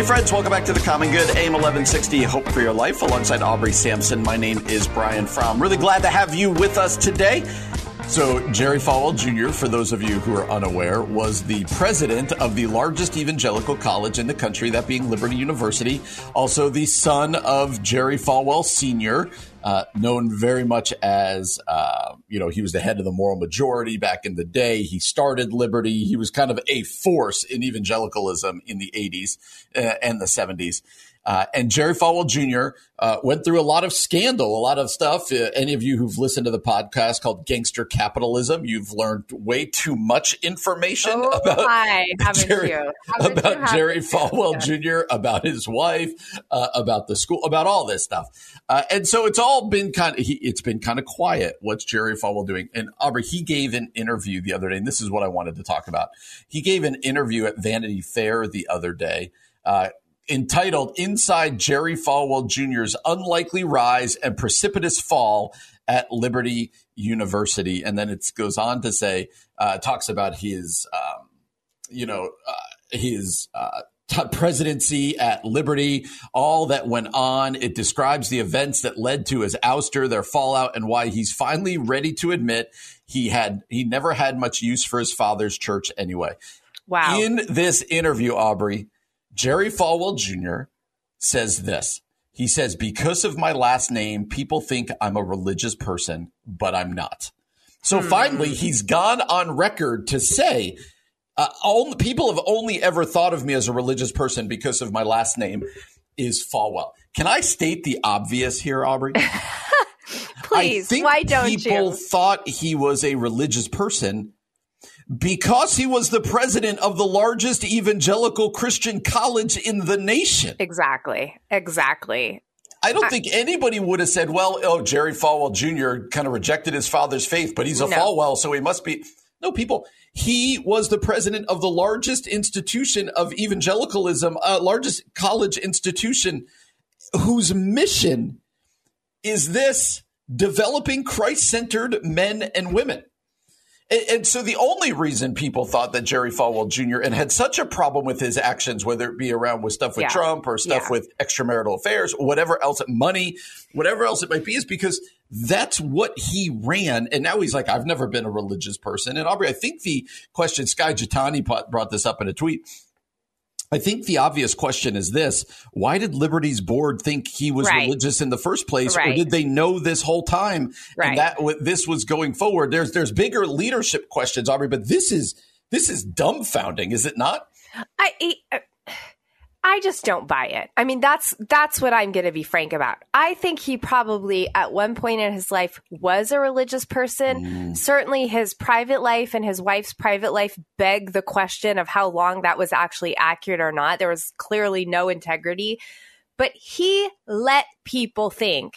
Hey, friends, welcome back to the Common Good, AM 1160, Hope for Your Life, alongside Aubrey Sampson. My name is Brian Fromm. Really glad to have you with us today. So, Jerry Falwell Jr., for those of you who are unaware, was the president of the largest evangelical college in the country, that being Liberty University. Also, the son of Jerry Falwell Sr., uh, known very much as, uh, you know, he was the head of the moral majority back in the day. He started Liberty. He was kind of a force in evangelicalism in the 80s uh, and the 70s. Uh, and Jerry Falwell Jr. Uh, went through a lot of scandal, a lot of stuff. Uh, any of you who've listened to the podcast called Gangster Capitalism, you've learned way too much information oh, about hi, Jerry, about? Jerry Haven't you? Falwell Jr., about his wife, uh, about the school, about all this stuff. Uh, and so it's all been kind of, he, it's been kind of quiet. What's Jerry Falwell doing? And Aubrey, he gave an interview the other day, and this is what I wanted to talk about. He gave an interview at Vanity Fair the other day. Uh, entitled Inside Jerry Falwell Jr.'s Unlikely Rise and Precipitous Fall at Liberty University. And then it goes on to say, uh, talks about his, um, you know, uh, his, uh, t- presidency at Liberty, all that went on. It describes the events that led to his ouster, their fallout, and why he's finally ready to admit he had he never had much use for his father's church anyway. Wow. In this interview, Aubrey, Jerry Falwell Jr. says this. He says, Because of my last name, people think I'm a religious person, but I'm not. So finally, he's gone on record to say, uh, all, people have only ever thought of me as a religious person because of my last name is Falwell. Can I state the obvious here, Aubrey? Please, why don't people you? People thought he was a religious person because he was the president of the largest evangelical Christian college in the nation. Exactly. Exactly. I don't think anybody would have said, well, oh, Jerry Falwell Jr. kind of rejected his father's faith, but he's a No. Falwell, so he must be. No, people. He was the president of the largest institution of evangelicalism, uh, largest college institution whose mission is this developing Christ centered men and women. And, and so the only reason people thought that Jerry Falwell Jr. and had such a problem with his actions, whether it be around with stuff with Yeah. Trump or stuff Yeah. with extramarital affairs, or whatever else, money, whatever else it might be, is because that's what he ran. And now he's like, I've never been a religious person. And Aubrey, I think the question, Skye brought brought this up in a tweet. I think the obvious question is this why did Liberty's board think he was Right. religious in the first place? Or did they know this whole time Right. and that this was going forward? There's there's bigger leadership questions, Aubrey, but this is this is dumbfounding, is it not? I I just don't buy it. I mean, that's that's what I'm going to be frank about. I think he probably at one point in his life was a religious person. Mm. Certainly his private life and his wife's private life beg the question of how long that was actually accurate or not. There was clearly no integrity, but he let people think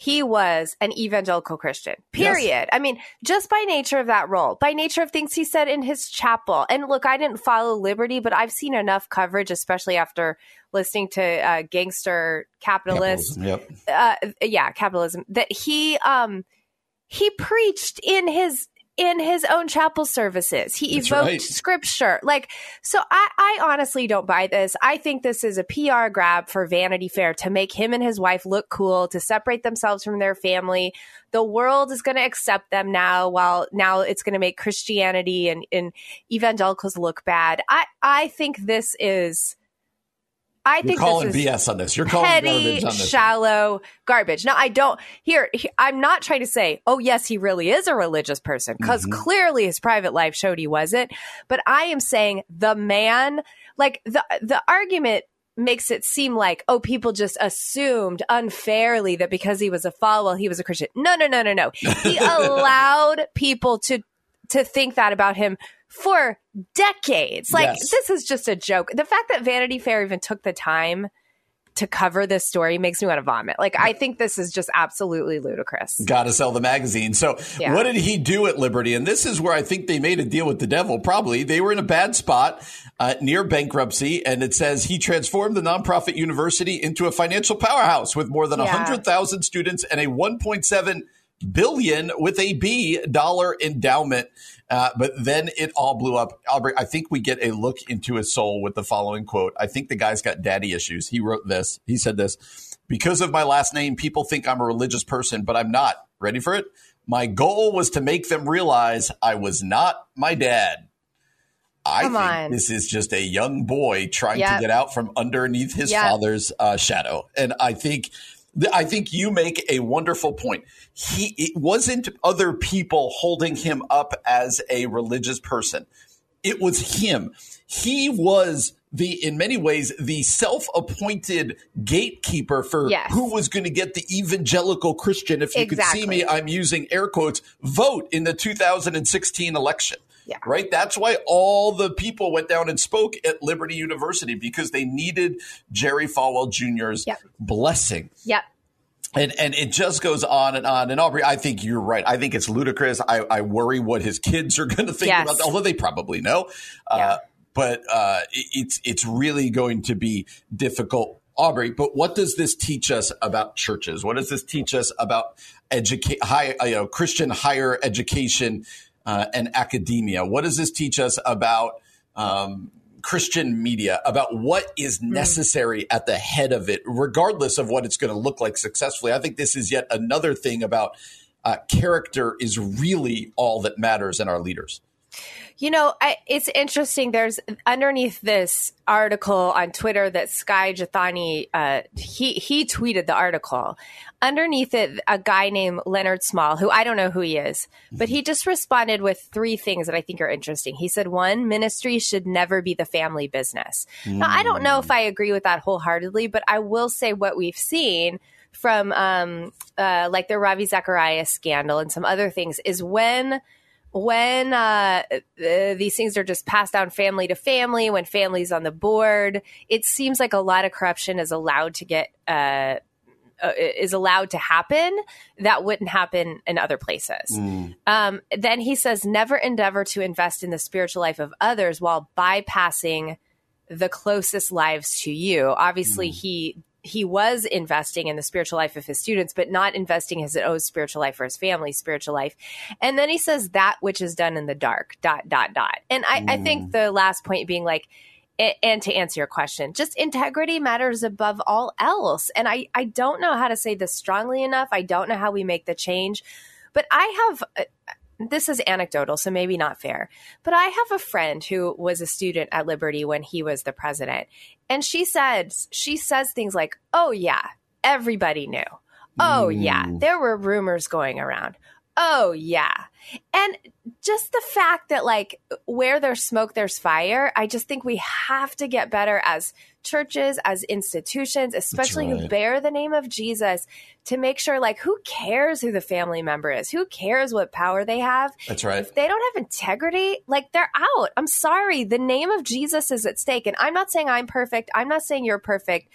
he was an evangelical Christian. Period. I mean, just by nature of that role, by nature of things he said in his chapel. And look, I didn't follow Liberty, but I've seen enough coverage, especially after listening to uh, Gangster Capitalist. Yep. Uh, yeah, capitalism. That he um he preached in his in his own chapel services. He That's evoked right. scripture. Like, so I, I honestly don't buy this. I think this is a PR grab for Vanity Fair to make him and his wife look cool, to separate themselves from their family. The world is going to accept them now, while now it's going to make Christianity and, and evangelicals look bad. I, I think this is. I You're think calling this is BS on this. You're calling petty, garbage shallow garbage. Now, I don't here. he- I'm not trying to say, oh yes, he really is a religious person, because Mm-hmm. clearly his private life showed he wasn't. But I am saying the man, like the the argument makes it seem like oh people just assumed unfairly that because he was a Falwell he was a Christian. No, no, no, no, no. He allowed people to to think that about him for decades. Like Yes. this is just a joke. The fact that Vanity Fair even took the time to cover this story makes me want to vomit. Like I think this is just absolutely ludicrous. Got to sell the magazine. So, Yeah. what did he do at Liberty? And this is where I think they made a deal with the devil. Probably they were in a bad spot uh, near bankruptcy, and it says he transformed the nonprofit university into a financial powerhouse with more than Yeah. hundred thousand students and a one point seven billion with a B dollar endowment. Uh, but then it all blew up. Aubrey, I think we get a look into his soul with the following quote. I think the guy's got daddy issues. He wrote this. He said this because of my last name, people think I'm a religious person, but I'm not. Ready for it? My goal was to make them realize I was not my dad. I Come think on. this is just a young boy trying to get out from underneath his Yep. father's uh, shadow, and I think. I think you make a wonderful point. He it wasn't other people holding him up as a religious person. It was him. He was the in many ways the self-appointed gatekeeper for Yes. who was going to get the evangelical Christian if you could see me I'm using air quotes vote in the 2016 election. Yeah. Right? That's why all the people went down and spoke at Liberty University because they needed Jerry Falwell Jr.'s Yep. blessing. Yep. And and it just goes on and on. And Aubrey, I think you're right. I think it's ludicrous. I, I worry what his kids are going to think Yes. about that, although they probably know. Yeah. Uh, but uh, it- it's it's really going to be difficult, Aubrey. But what does this teach us about churches? What does this teach us about educate high uh, you know Christian higher education uh, and academia? What does this teach us about um, Christian media about what is necessary at the head of it, regardless of what it's going to look like successfully. I think this is yet another thing about uh, character is really all that matters in our leaders. You know, I, it's interesting. There's underneath this article on Twitter that Skye Jethani uh, he he tweeted the article. Underneath it, a guy named Leonard Small, who I don't know who he is, but he just responded with three things that I think are interesting. He said, one, ministry should never be the family business. Now, I don't know if I agree with that wholeheartedly, but I will say what we've seen from um, uh, like the Ravi Zacharias scandal and some other things is when when uh, uh, these things are just passed down family to family, when families on the board, it seems like a lot of corruption is allowed to get uh, uh, is allowed to happen that wouldn't happen in other places. Um, then he says, never endeavor to invest in the spiritual life of others while bypassing the closest lives to you. Obviously, he he was investing in the spiritual life of his students, but not investing his own spiritual life or his family's spiritual life. And then he says that which is done in the dark. Dot dot dot. And I, I think the last point being like. And to answer your question, just integrity matters above all else. And I, I don't know how to say this strongly enough. I don't know how we make the change, but I have uh, this is anecdotal, so maybe not fair. But I have a friend who was a student at Liberty when he was the president. And she says, she says things like, oh, yeah, everybody knew. Oh, yeah, there were rumors going around. Oh, yeah. And just the fact that, like, where there's smoke, there's fire, I just think we have to get better as churches, as institutions, especially who bear the name of Jesus, to make sure, like, who cares who the family member is? Who cares what power they have? That's right. If they don't have integrity, like, they're out. I'm sorry. The name of Jesus is at stake. And I'm not saying I'm perfect. I'm not saying you're perfect.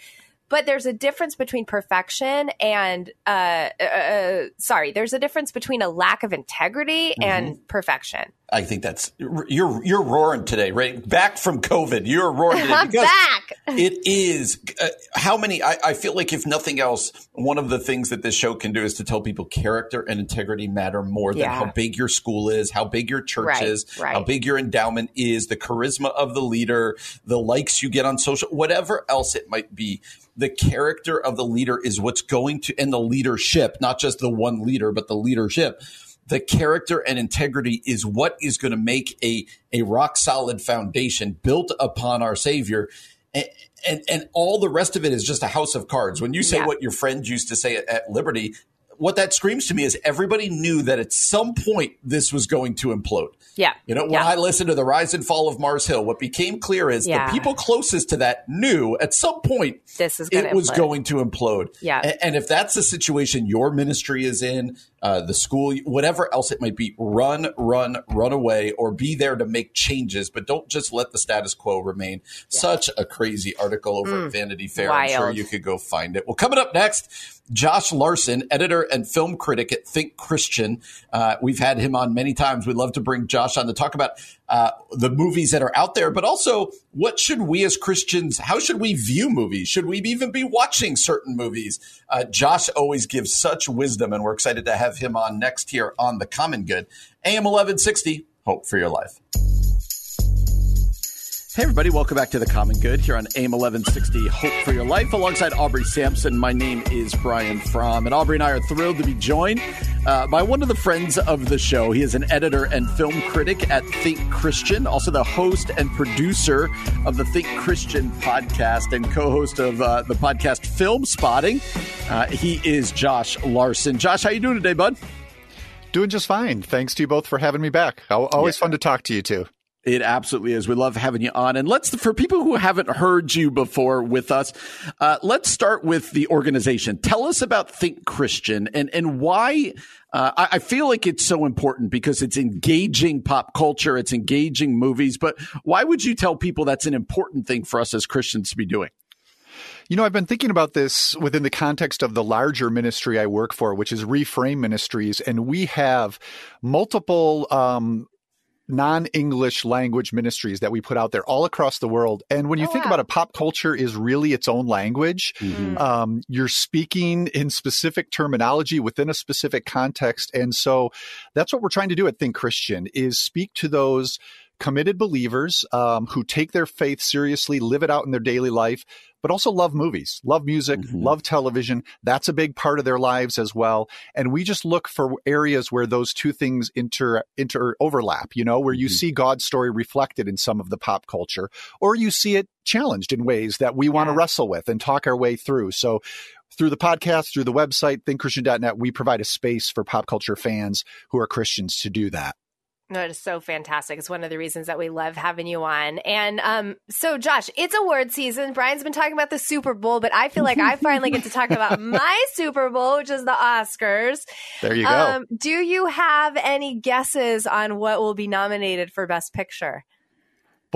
But there's a difference between perfection and, uh, uh, uh, sorry, there's a difference between a lack of integrity and perfection. I think that's you're you're roaring today, right? Back from COVID, you're roaring today I'm back. it is uh, how many. I, I feel like if nothing else, one of the things that this show can do is to tell people character and integrity matter more than Yeah. how big your school is, how big your church Right, is, right. how big your endowment is, the charisma of the leader, the likes you get on social, whatever else it might be. The character of the leader is what's going to, and the leadership, not just the one leader, but the leadership the character and integrity is what is going to make a, a rock solid foundation built upon our Savior. And, and, and all the rest of it is just a house of cards. When you say Yeah. what your friend used to say at, at Liberty, what that screams to me is everybody knew that at some point this was going to implode. Yeah. You know, when yeah. I listened to the rise and fall of Mars Hill, what became clear is Yeah. the people closest to that knew at some point This is it was implode. going to implode. Yeah. A- And, if that's the situation your ministry is in, uh, the school, whatever else it might be, run, run, run away, or be there to make changes, but don't just let the status quo remain. Such a crazy article over at Vanity Fair. I'm sure Mm. You could go find it. Well, coming up next, Josh Larsen, editor and film critic at Think Christian. Uh, we've had him on many times. We'd love to bring Josh on to talk about uh, the movies that are out there, but also what should we as Christians, how should we view movies? Should we even be watching certain movies? Uh, Josh always gives such wisdom, and we're excited to have him on next here on The Common Good. AM 1160, Hope for Your Life. Hey, everybody, welcome back to The Common Good here on AM 1160 Hope for Your Life. Alongside Aubrey Sampson, my name is Brian Fromm, and Aubrey and I are thrilled to be joined uh, by one of the friends of the show. He is an editor and film critic at Think Christian, also the host and producer of the Think Christian podcast, and co host of uh, the podcast Filmspotting. Uh, he is Josh Larsen. Josh, how you doing today, bud? Doing just fine. Thanks to you both for having me back. Al- Always fun to talk to you too. It absolutely is. We love having you on. And let's, for people who haven't heard you before with us, uh, let's start with the organization. Tell us about Think Christian and, and why. Uh, I, I feel like it's so important because it's engaging pop culture, it's engaging movies. But why would you tell people that's an important thing for us as Christians to be doing? You know, I've been thinking about this within the context of the larger ministry I work for, which is Reframe Ministries, and we have multiple um, non-English language ministries that we put out there all across the world. And when you Oh, think wow. about it, pop culture is really its own language. Um, you're speaking in specific terminology within a specific context, and so that's what we're trying to do at Think Christian is speak to those committed believers um, who take their faith seriously, live it out in their daily life, but also love movies, love music, love television. That's a big part of their lives as well. And we just look for areas where those two things inter inter overlap. You know, where you see God's story reflected in some of the pop culture, or you see it challenged in ways that we want to wrestle with and talk our way through. So. Through the podcast, through the website, thinkchristian.net, we provide a space for pop culture fans who are Christians to do that. No, it is so fantastic. It's one of the reasons that we love having you on. And um, so, Josh, it's award season. Brian's been talking about the Super Bowl, but I feel like I finally get to talk about my Super Bowl, which is the Oscars. There you go. Um, do you have any guesses on what will be nominated for Best Picture?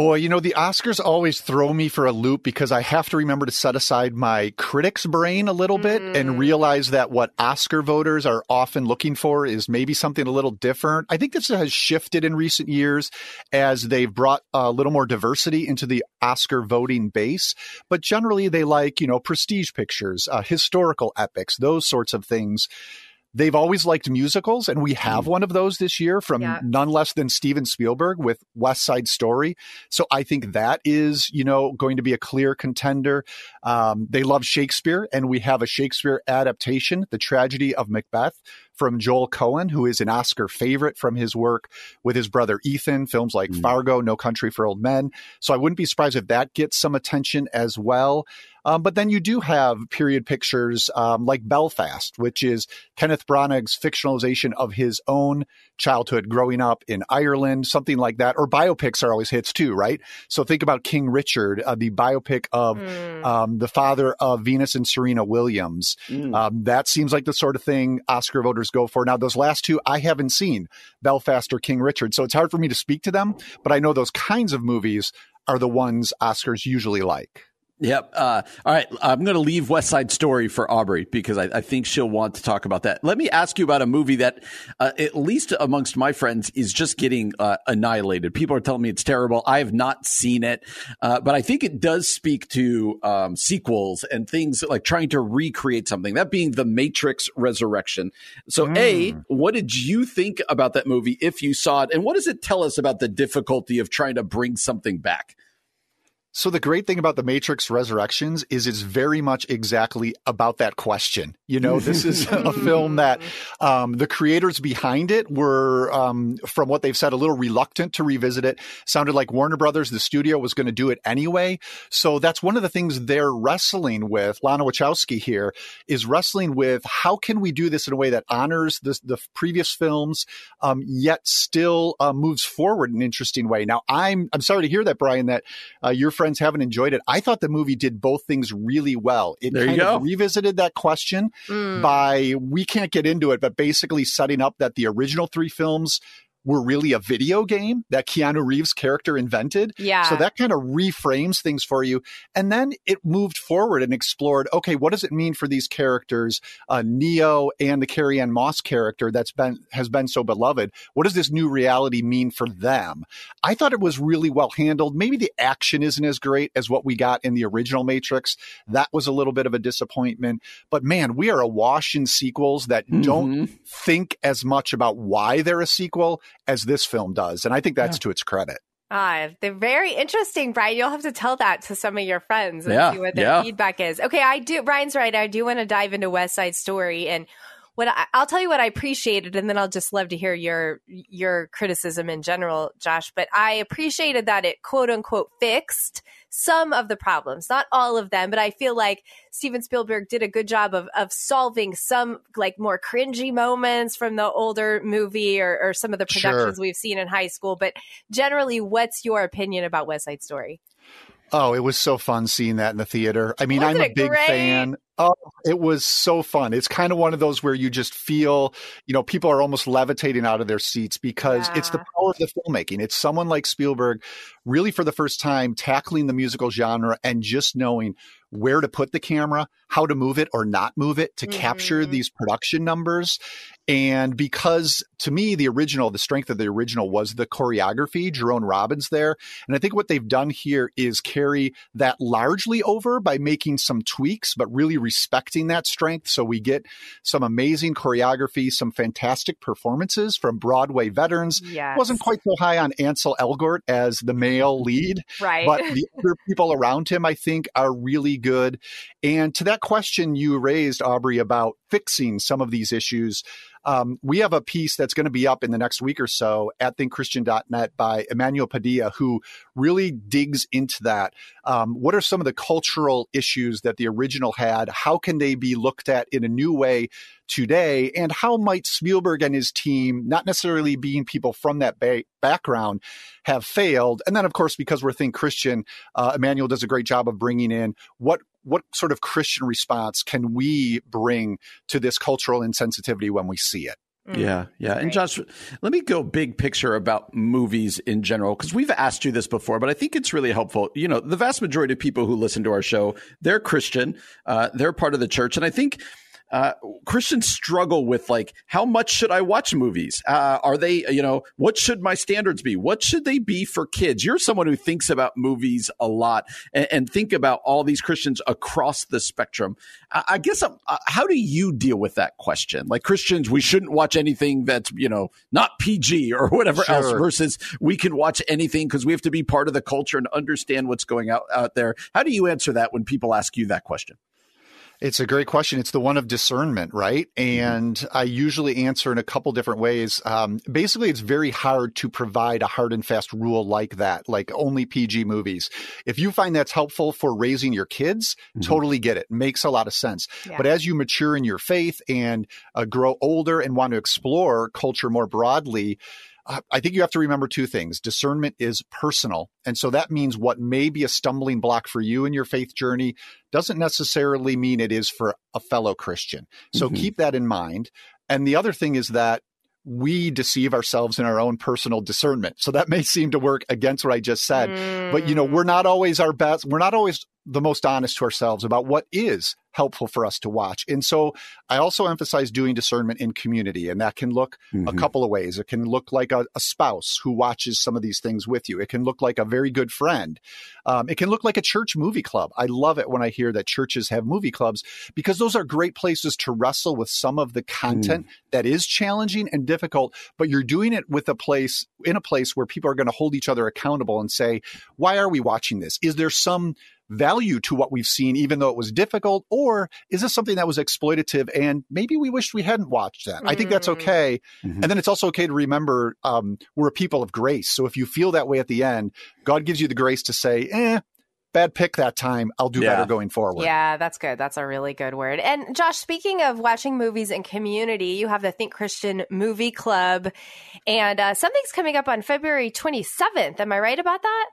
Boy, you know, the Oscars always throw me for a loop because I have to remember to set aside my critic's brain a little bit and realize that what Oscar voters are often looking for is maybe something a little different. I think this has shifted in recent years as they've brought a little more diversity into the Oscar voting base. But generally, they like, you know, prestige pictures, uh, historical epics, those sorts of things. They've always liked musicals, and we have one of those this year from Yeah. none less than Steven Spielberg with West Side Story. So I think that is, you know, going to be a clear contender. Um, they love Shakespeare, and we have a Shakespeare adaptation, The Tragedy of Macbeth, from Joel Coen, who is an Oscar favorite from his work with his brother Ethan, films like Fargo, No Country for Old Men. So I wouldn't be surprised if that gets some attention as well. Um, but then you do have period pictures um, like Belfast, which is Kenneth Branagh's fictionalization of his own childhood growing up in Ireland, something like that. Or biopics are always hits too, right? So think about King Richard, uh, the biopic of um, the father of Venus and Serena Williams. Um, that seems like the sort of thing Oscar voters go for. Now, those last two I haven't seen, Belfast or King Richard, so it's hard for me to speak to them. But I know those kinds of movies are the ones Oscars usually like. Yep. Uh, all right. I'm going to leave West Side Story for Aubrey because I, I think she'll want to talk about that. Let me ask you about a movie that, uh, at least amongst my friends, is just getting uh, annihilated. People are telling me it's terrible. I have not seen it, uh, but I think it does speak to um, sequels and things like trying to recreate something. That being The Matrix Resurrection. So, A, what did you think about that movie if you saw it? And what does it tell us about the difficulty of trying to bring something back? So the great thing about the Matrix Resurrections is it's very much exactly about that question. You know, this is a film that um, the creators behind it were, um, from what they've said, a little reluctant to revisit it. Sounded like Warner Brothers, the studio, was going to do it anyway. So that's one of the things they're wrestling with. Lana Wachowski here is wrestling with how can we do this in a way that honors the, the previous films, um, yet still uh, moves forward in an interesting way. Now, I'm I'm sorry to hear that, Brian, that uh, your friends haven't enjoyed it. I thought the movie did both things really well. It there kind of revisited that question mm. by we can't get into it, but basically setting up that the original three films were really a video game that Keanu Reeves character invented. Yeah. So that kind of reframes things for you. And then it moved forward and explored, okay, what does it mean for these characters, uh, Neo and the Carrie-Anne Moss character that's been, has been so beloved? What does this new reality mean for them? I thought it was really well handled. Maybe the action isn't as great as what we got in the original Matrix. That was a little bit of a disappointment. But man, we are awash in sequels that mm-hmm. don't think as much about why they're a sequel as this film does. And I think that's yeah. to its credit. Ah, they're very interesting, Brian. You'll have to tell that to some of your friends and yeah, see what their yeah. feedback is. Okay, I do. Brian's right. I do want to dive into West Side Story and what I, will tell you what I appreciated, and then I'll just love to hear your your criticism in general, Josh. But I appreciated that it quote unquote fixed some of the problems, not all of them, but I feel like Steven Spielberg did a good job of of solving some like more cringy moments from the older movie or, or some of the productions sure. we've seen in high school. But generally, what's your opinion about West Side Story? Oh, it was so fun seeing that in the theater. I mean, Wasn't I'm a big great? fan. Oh, it was so fun. It's kind of one of those where you just feel, you know, people are almost levitating out of their seats because yeah. it's the power of the filmmaking. It's someone like Spielberg really for the first time tackling the musical genre and just knowing where to put the camera, how to move it or not move it to mm-hmm. capture these production numbers. And because to me, the original, the strength of the original was the choreography, Jerome Robbins there. And I think what they've done here is carry that largely over by making some tweaks, but really respecting that strength. So we get some amazing choreography, some fantastic performances from Broadway veterans. Yes. Wasn't quite so high on Ansel Elgort as the male lead, right? But the other people around him, I think, are really good. And to that question you raised, Aubrey, about fixing some of these issues, um, we have a piece that's going to be up in the next week or so at thinkchristian.net by Emmanuel Padilla, who really digs into that. Um, what are some of the cultural issues that the original had? How can they be looked at in a new way today? And how might Spielberg and his team, not necessarily being people from that ba- background, have failed? And then, of course, because we're Think Christian, uh, Emmanuel does a great job of bringing in what what sort of Christian response can we bring to this cultural insensitivity when we see it? Mm. Yeah, yeah. And Josh, let me go big picture about movies in general, because we've asked you this before, but I think it's really helpful. You know, the vast majority of people who listen to our show, they're Christian, uh, they're part of the church. And I think uh, Christians struggle with like, how much should I watch movies? Uh, are they, you know, what should my standards be? What should they be for kids? You're someone who thinks about movies a lot and, and think about all these Christians across the spectrum. I, I guess, uh, how do you deal with that question? Like Christians, we shouldn't watch anything that's, you know, not PG or whatever sure. else versus we can watch anything because we have to be part of the culture and understand what's going out, out there. How do you answer that when people ask you that question? It's a great question. It's the one of discernment, right? Mm-hmm. And mm-hmm. I usually answer in a couple different ways. Um, basically, it's very hard to provide a hard and fast rule like that, like only PG movies. If you find that's helpful for raising your kids, mm-hmm. totally get it. Makes a lot of sense. Yeah. But as you mature in your faith and uh, grow older and want to explore culture more broadly, I think you have to remember two things. Discernment is personal. And so that means what may be a stumbling block for you in your faith journey doesn't necessarily mean it is for a fellow Christian. So mm-hmm. keep that in mind. And the other thing is that we deceive ourselves in our own personal discernment. So that may seem to work against what I just said. Mm. But you know, we're not always our best. We're not always the most honest to ourselves about what is helpful for us to watch. And so I also emphasize doing discernment in community, and that can look mm-hmm. a couple of ways. It can look like a, a, spouse who watches some of these things with you. It can look like a very good friend. Um, it can look like a church movie club. I love it when I hear that churches have movie clubs because those are great places to wrestle with some of the content mm. that is challenging and difficult, but you're doing it with a place in a place where people are going to hold each other accountable and say, why are we watching this? Is there some value to what we've seen, even though it was difficult? Or is this something that was exploitative and maybe we wished we hadn't watched that? Mm. I think that's mm. okay. Mm-hmm. And then it's also okay to remember um, we're a people of grace. So if you feel that way at the end, God gives you the grace to say, eh, bad pick that time. I'll do yeah. better going forward. Yeah, that's good. That's a really good word. And Josh, speaking of watching movies in community, you have the Think Christian Movie Club, and uh, something's coming up on February 27th. Am I right about that?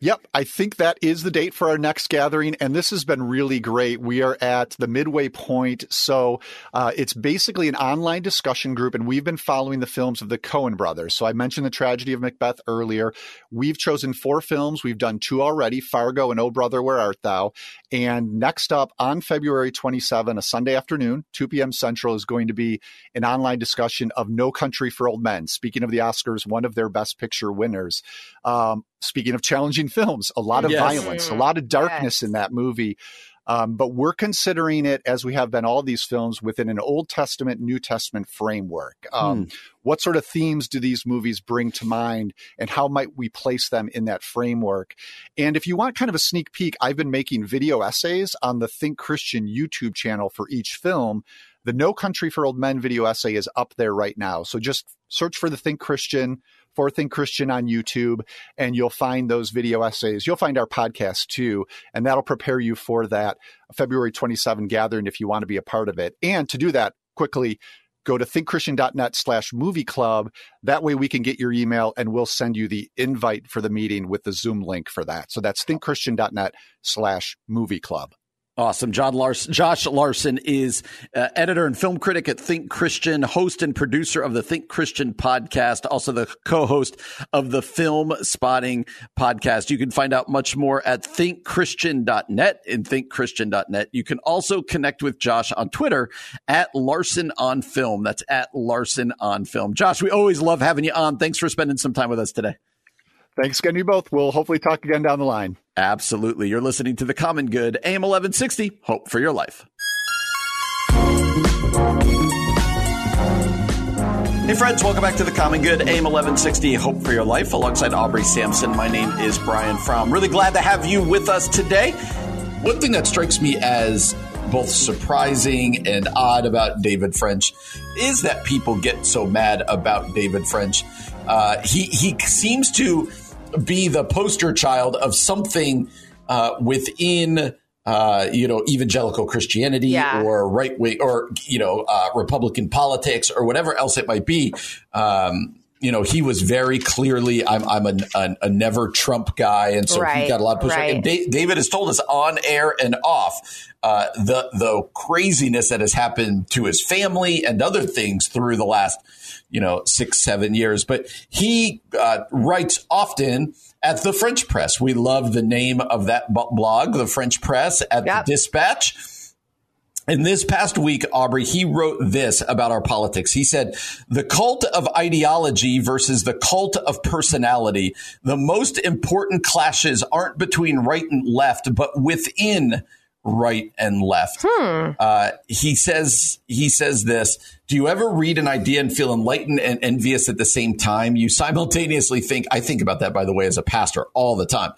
Yep, I think that is the date for our next gathering, and this has been really great. We are at the midway point, so uh, it's basically an online discussion group, and we've been following the films of the Coen brothers. So I mentioned the tragedy of Macbeth earlier. We've chosen four films. We've done two already: Fargo and Oh Brother, Where Art Thou? And next up on February 27, a Sunday afternoon, 2 p.m. Central, is going to be an online discussion of No Country for Old Men. Speaking of the Oscars, one of their Best Picture winners. Um, speaking of challenging films, a lot of yes. violence, a lot of darkness yes. in that movie. Um, but we're considering it as we have been all these films within an Old Testament, New Testament framework. Um, hmm. What sort of themes do these movies bring to mind, and how might we place them in that framework? And if you want kind of a sneak peek, I've been making video essays on the Think Christian YouTube channel for each film. The No Country for Old Men video essay is up there right now. So just search for the Think Christian for Think Christian on YouTube, and you'll find those video essays. You'll find our podcast too, and that'll prepare you for that February 27 gathering if you want to be a part of it. And to do that quickly, go to thinkchristian.net slash movie club. That way we can get your email and we'll send you the invite for the meeting with the Zoom link for that. So that's thinkchristian.net slash movie club. Awesome. John Larsen, Josh Larsen is uh, editor and film critic at Think Christian, host and producer of the Think Christian podcast, also the co-host of the Filmspotting podcast. You can find out much more at thinkchristian.net and thinkchristian.net. You can also connect with Josh on Twitter at Larsen on Film. That's at Larsen on Film. Josh, we always love having you on. Thanks for spending some time with us today. Thanks again, you both. We'll hopefully talk again down the line. Absolutely. You're listening to The Common Good, AM 1160. Hope for your life. Hey, friends, welcome back to The Common Good, AM 1160, Hope for Your Life, alongside Aubrey Sampson. My name is Brian Fromm. Really glad to have you with us today. One thing that strikes me as both surprising and odd about David French is that people get so mad about David French. Uh, he he seems to be the poster child of something uh, within uh, you know evangelical Christianity yeah. or right wing or you know uh, Republican politics or whatever else it might be. Um, you know, he was very clearly, I'm, I'm a, a, a never Trump guy. And so right, he got a lot of pushback. Right. And da- David has told us on air and off uh, the, the craziness that has happened to his family and other things through the last, you know, six, seven years. But he uh, writes often at the French press. We love the name of that blog, the French press at yep. the dispatch. And this past week, Aubrey, he wrote this about our politics. He said, the cult of ideology versus the cult of personality. The most important clashes aren't between right and left, but within right and left. Hmm. Uh, he says, he says this, do you ever read an idea and feel enlightened and envious at the same time? You simultaneously think, I think about that, by the way, as a pastor all the time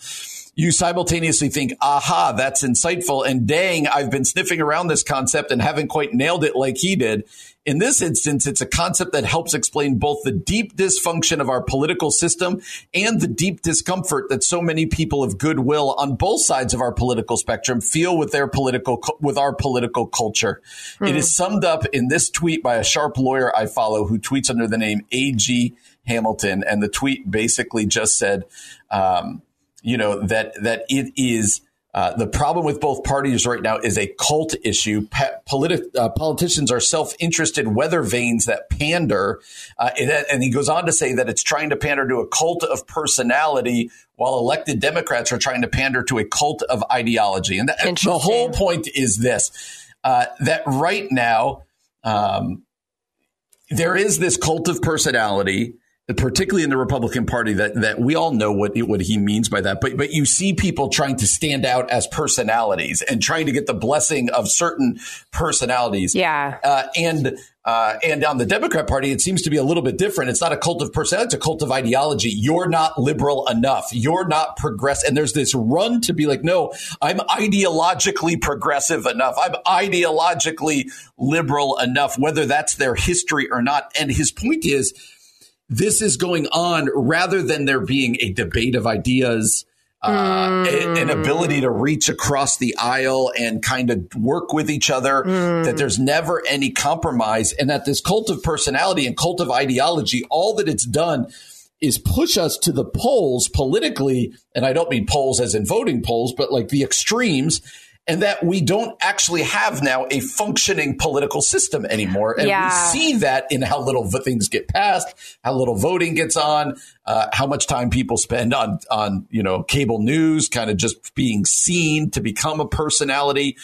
you simultaneously think, aha, that's insightful. And dang, I've been sniffing around this concept and haven't quite nailed it like he did. In this instance, it's a concept that helps explain both the deep dysfunction of our political system and the deep discomfort that so many people of goodwill on both sides of our political spectrum feel with their political, with our political culture. It is summed up in this tweet by a sharp lawyer I follow who tweets under the name AG Hamilton. And the tweet basically just said, um, you know that that it is Uh, the problem with both parties right now is a cult issue. Pa- politi- uh, politicians are self-interested weather vanes that pander, uh, and, and, he goes on to say that it's trying to pander to a cult of personality, while elected Democrats are trying to pander to a cult of ideology. And that, the whole point is this: uh, that right now um, there is this cult of personality particularly in the Republican Party, that that we all know what what he means by that. But but you see people trying to stand out as personalities and trying to get the blessing of certain personalities. Yeah, uh, and. Uh, and on the Democrat Party, it seems to be a little bit different. It's not a cult of personality; it's a cult of ideology. You're not liberal enough. You're not progressive. And there's this run to be like, no, I'm ideologically progressive enough. I'm ideologically liberal enough, whether that's their history or not. And his point is, this is going on rather than there being a debate of ideas, uh, mm. an ability to reach across the aisle and kind of work with each other, mm. that there's never any compromise, and that this cult of personality and cult of ideology, all that it's done is push us to the poles politically. And I don't mean polls as in voting polls, but like the extremes and that we don't actually have now a functioning political system anymore. And yeah. we see that in how little things get passed, how little voting gets on, uh, how much time people spend on on you know cable news, kind of just being seen to become a personality.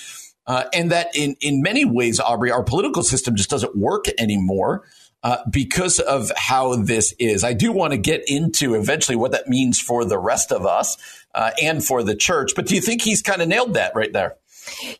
Uh, and that in, in many ways, Aubrey, our political system just doesn't work anymore. Uh, because of how this is. I do want to get into eventually what that means for the rest of us uh, and for the church. But do you think he's kind of nailed that right there?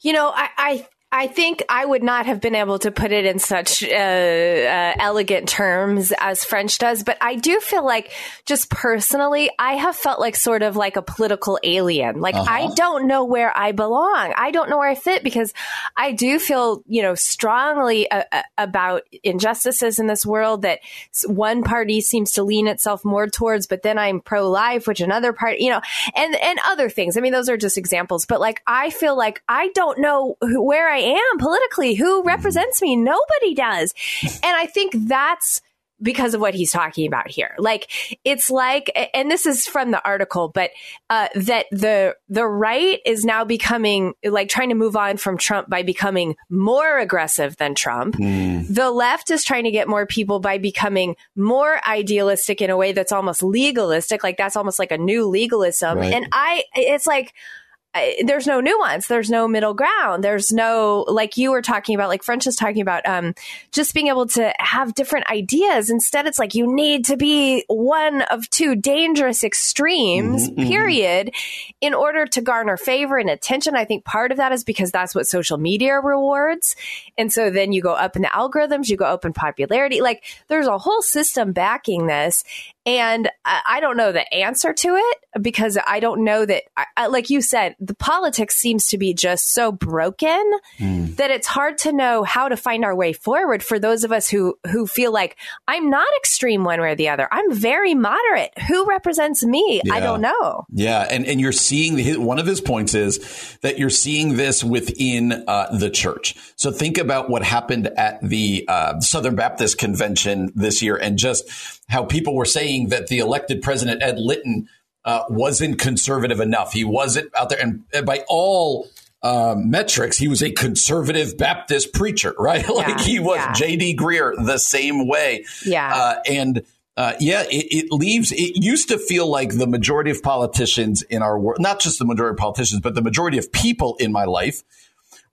You know, I, I I think I would not have been able to put it in such uh, uh, elegant terms as French does, but I do feel like, just personally, I have felt like sort of like a political alien. Like uh-huh. I don't know where I belong. I don't know where I fit because I do feel, you know, strongly uh, uh about injustices in this world that one party seems to lean itself more towards, but then I'm pro life, which another party, you know, and and other things. I mean, those are just examples, but like I feel like I don't know where I am politically. Who mm-hmm. represents me? Nobody does. And I think that's because of what he's talking about here. Like it's like, and this is from the article, but uh, that the the right is now becoming like trying to move on from Trump by becoming more aggressive than Trump. Mm. The left is trying to get more people by becoming more idealistic in a way that's almost legalistic. Like that's almost like a new legalism. Right. And I, it's like there's no nuance. There's no middle ground. There's no, like you were talking about, like French is talking about, um, just being able to have different ideas. Instead, it's like you need to be one of two dangerous extremes, mm-hmm, mm-hmm. period, mm-hmm. in order to garner favor and attention. I think part of that is because that's what social media rewards. And so then you go up in the algorithms, you go up in popularity. Like there's a whole system backing this. And I don't know the answer to it because I don't know that, like you said, the politics seems to be just so broken mm. that it's hard to know how to find our way forward for those of us who, who feel like I'm not extreme one way or the other. I'm very moderate. Who represents me? Yeah. I don't know. Yeah. And, and you're seeing the, one of his points is that you're seeing this within uh, the church. So think about what happened at the uh, Southern Baptist Convention this year and just how people were saying that the elected president, Ed Litton, uh, wasn't conservative enough. He wasn't out there. And, and by all uh, metrics, he was a conservative Baptist preacher, right? like yeah, he was. Yeah. J.D. Greear the same way. Yeah. Uh, and uh, yeah, it, it, leaves. It used to feel like the majority of politicians in our world, not just the majority of politicians, but the majority of people in my life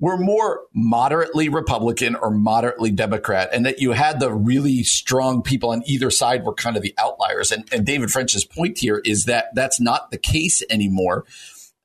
were more moderately Republican or moderately Democrat, and that you had the really strong people on either side were kind of the outliers. And, and David French's point here is that that's not the case anymore.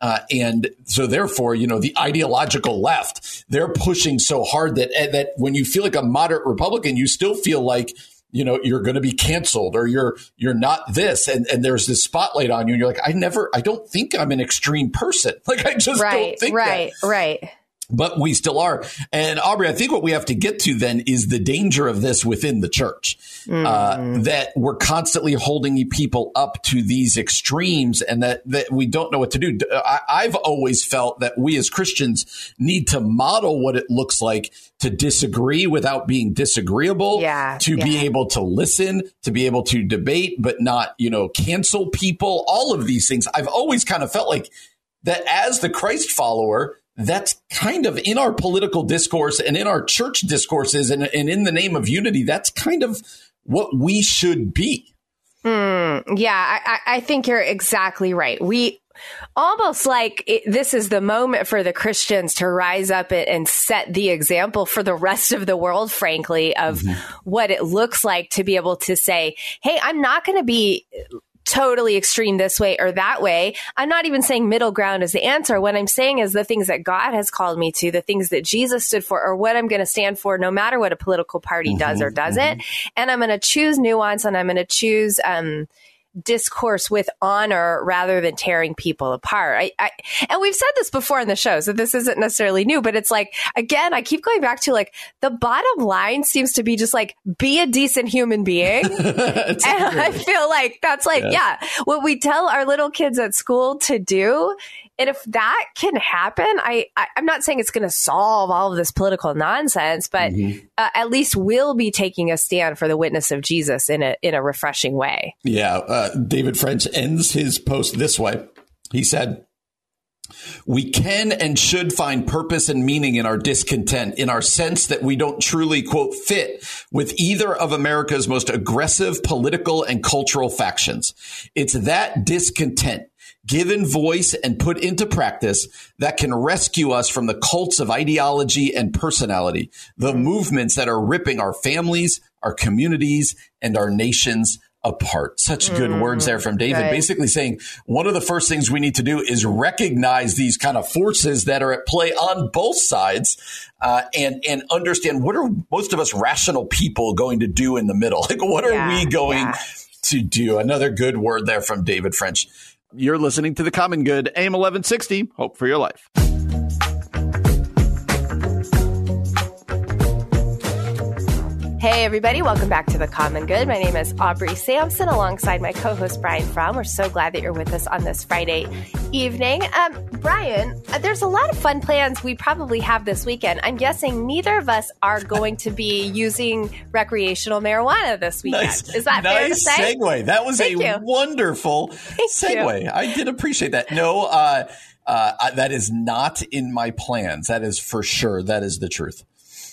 Uh, and so therefore, you know, the ideological left, they're pushing so hard that, that when you feel like a moderate Republican, you still feel like, you know, you're going to be canceled or you're, you're not this. And, and there's this spotlight on you. And you're like, I never, I don't think I'm an extreme person. Like I just right, don't think right, that. Right, right but we still are. And Aubrey, I think what we have to get to then is the danger of this within the church, mm. uh, that we're constantly holding people up to these extremes and that, that we don't know what to do. I, I've always felt that we as Christians need to model what it looks like to disagree without being disagreeable, yeah, to yeah. be able to listen, to be able to debate, but not, you know, cancel people, all of these things. I've always kind of felt like that as the Christ follower, that's kind of in our political discourse and in our church discourses and, and in the name of unity, that's kind of what we should be. Mm, yeah, I, I think you're exactly right. We almost like it, this is the moment for the Christians to rise up and set the example for the rest of the world, frankly, of mm-hmm. what it looks like to be able to say, Hey, I'm not going to be totally extreme this way or that way. I'm not even saying middle ground is the answer. What I'm saying is the things that God has called me to, the things that Jesus stood for, or what I'm going to stand for, no matter what a political party mm-hmm, does or doesn't. Mm-hmm. And I'm going to choose nuance and I'm going to choose, um, discourse with honor rather than tearing people apart. I, I, and we've said this before in the show, so this isn't necessarily new, but it's like, again, I keep going back to like the bottom line seems to be just like, be a decent human being. and I feel like that's like, yeah. yeah, what we tell our little kids at school to do and if that can happen, I, I am not saying it's going to solve all of this political nonsense, but mm-hmm. uh, at least we'll be taking a stand for the witness of Jesus in a in a refreshing way. Yeah, uh, David French ends his post this way. He said. We can and should find purpose and meaning in our discontent, in our sense that we don't truly, quote, fit with either of America's most aggressive political and cultural factions. It's that discontent given voice and put into practice that can rescue us from the cults of ideology and personality, the movements that are ripping our families, our communities, and our nations apart. Such good mm, words there from David, basically saying one of the first things we need to do is recognize these kind of forces that are at play on both sides, uh, and and understand what are most of us rational people going to do in the middle. Like, what are yeah, we going yeah. to do? Another good word there from David French. You're listening to The Common Good, AM 1160. Hope for your life. Hey, everybody, welcome back to The Common Good. My name is Aubrey Sampson alongside my co host, Brian Fromm. We're so glad that you're with us on this Friday evening. Um, Brian, uh, there's a lot of fun plans we probably have this weekend. I'm guessing neither of us are going to be using recreational marijuana this weekend. Nice, Is that nice fair to say? segue. That was Thank a you. wonderful Thank segue. You. I did appreciate that. No, uh, uh, that is not in my plans. That is for sure. That is the truth.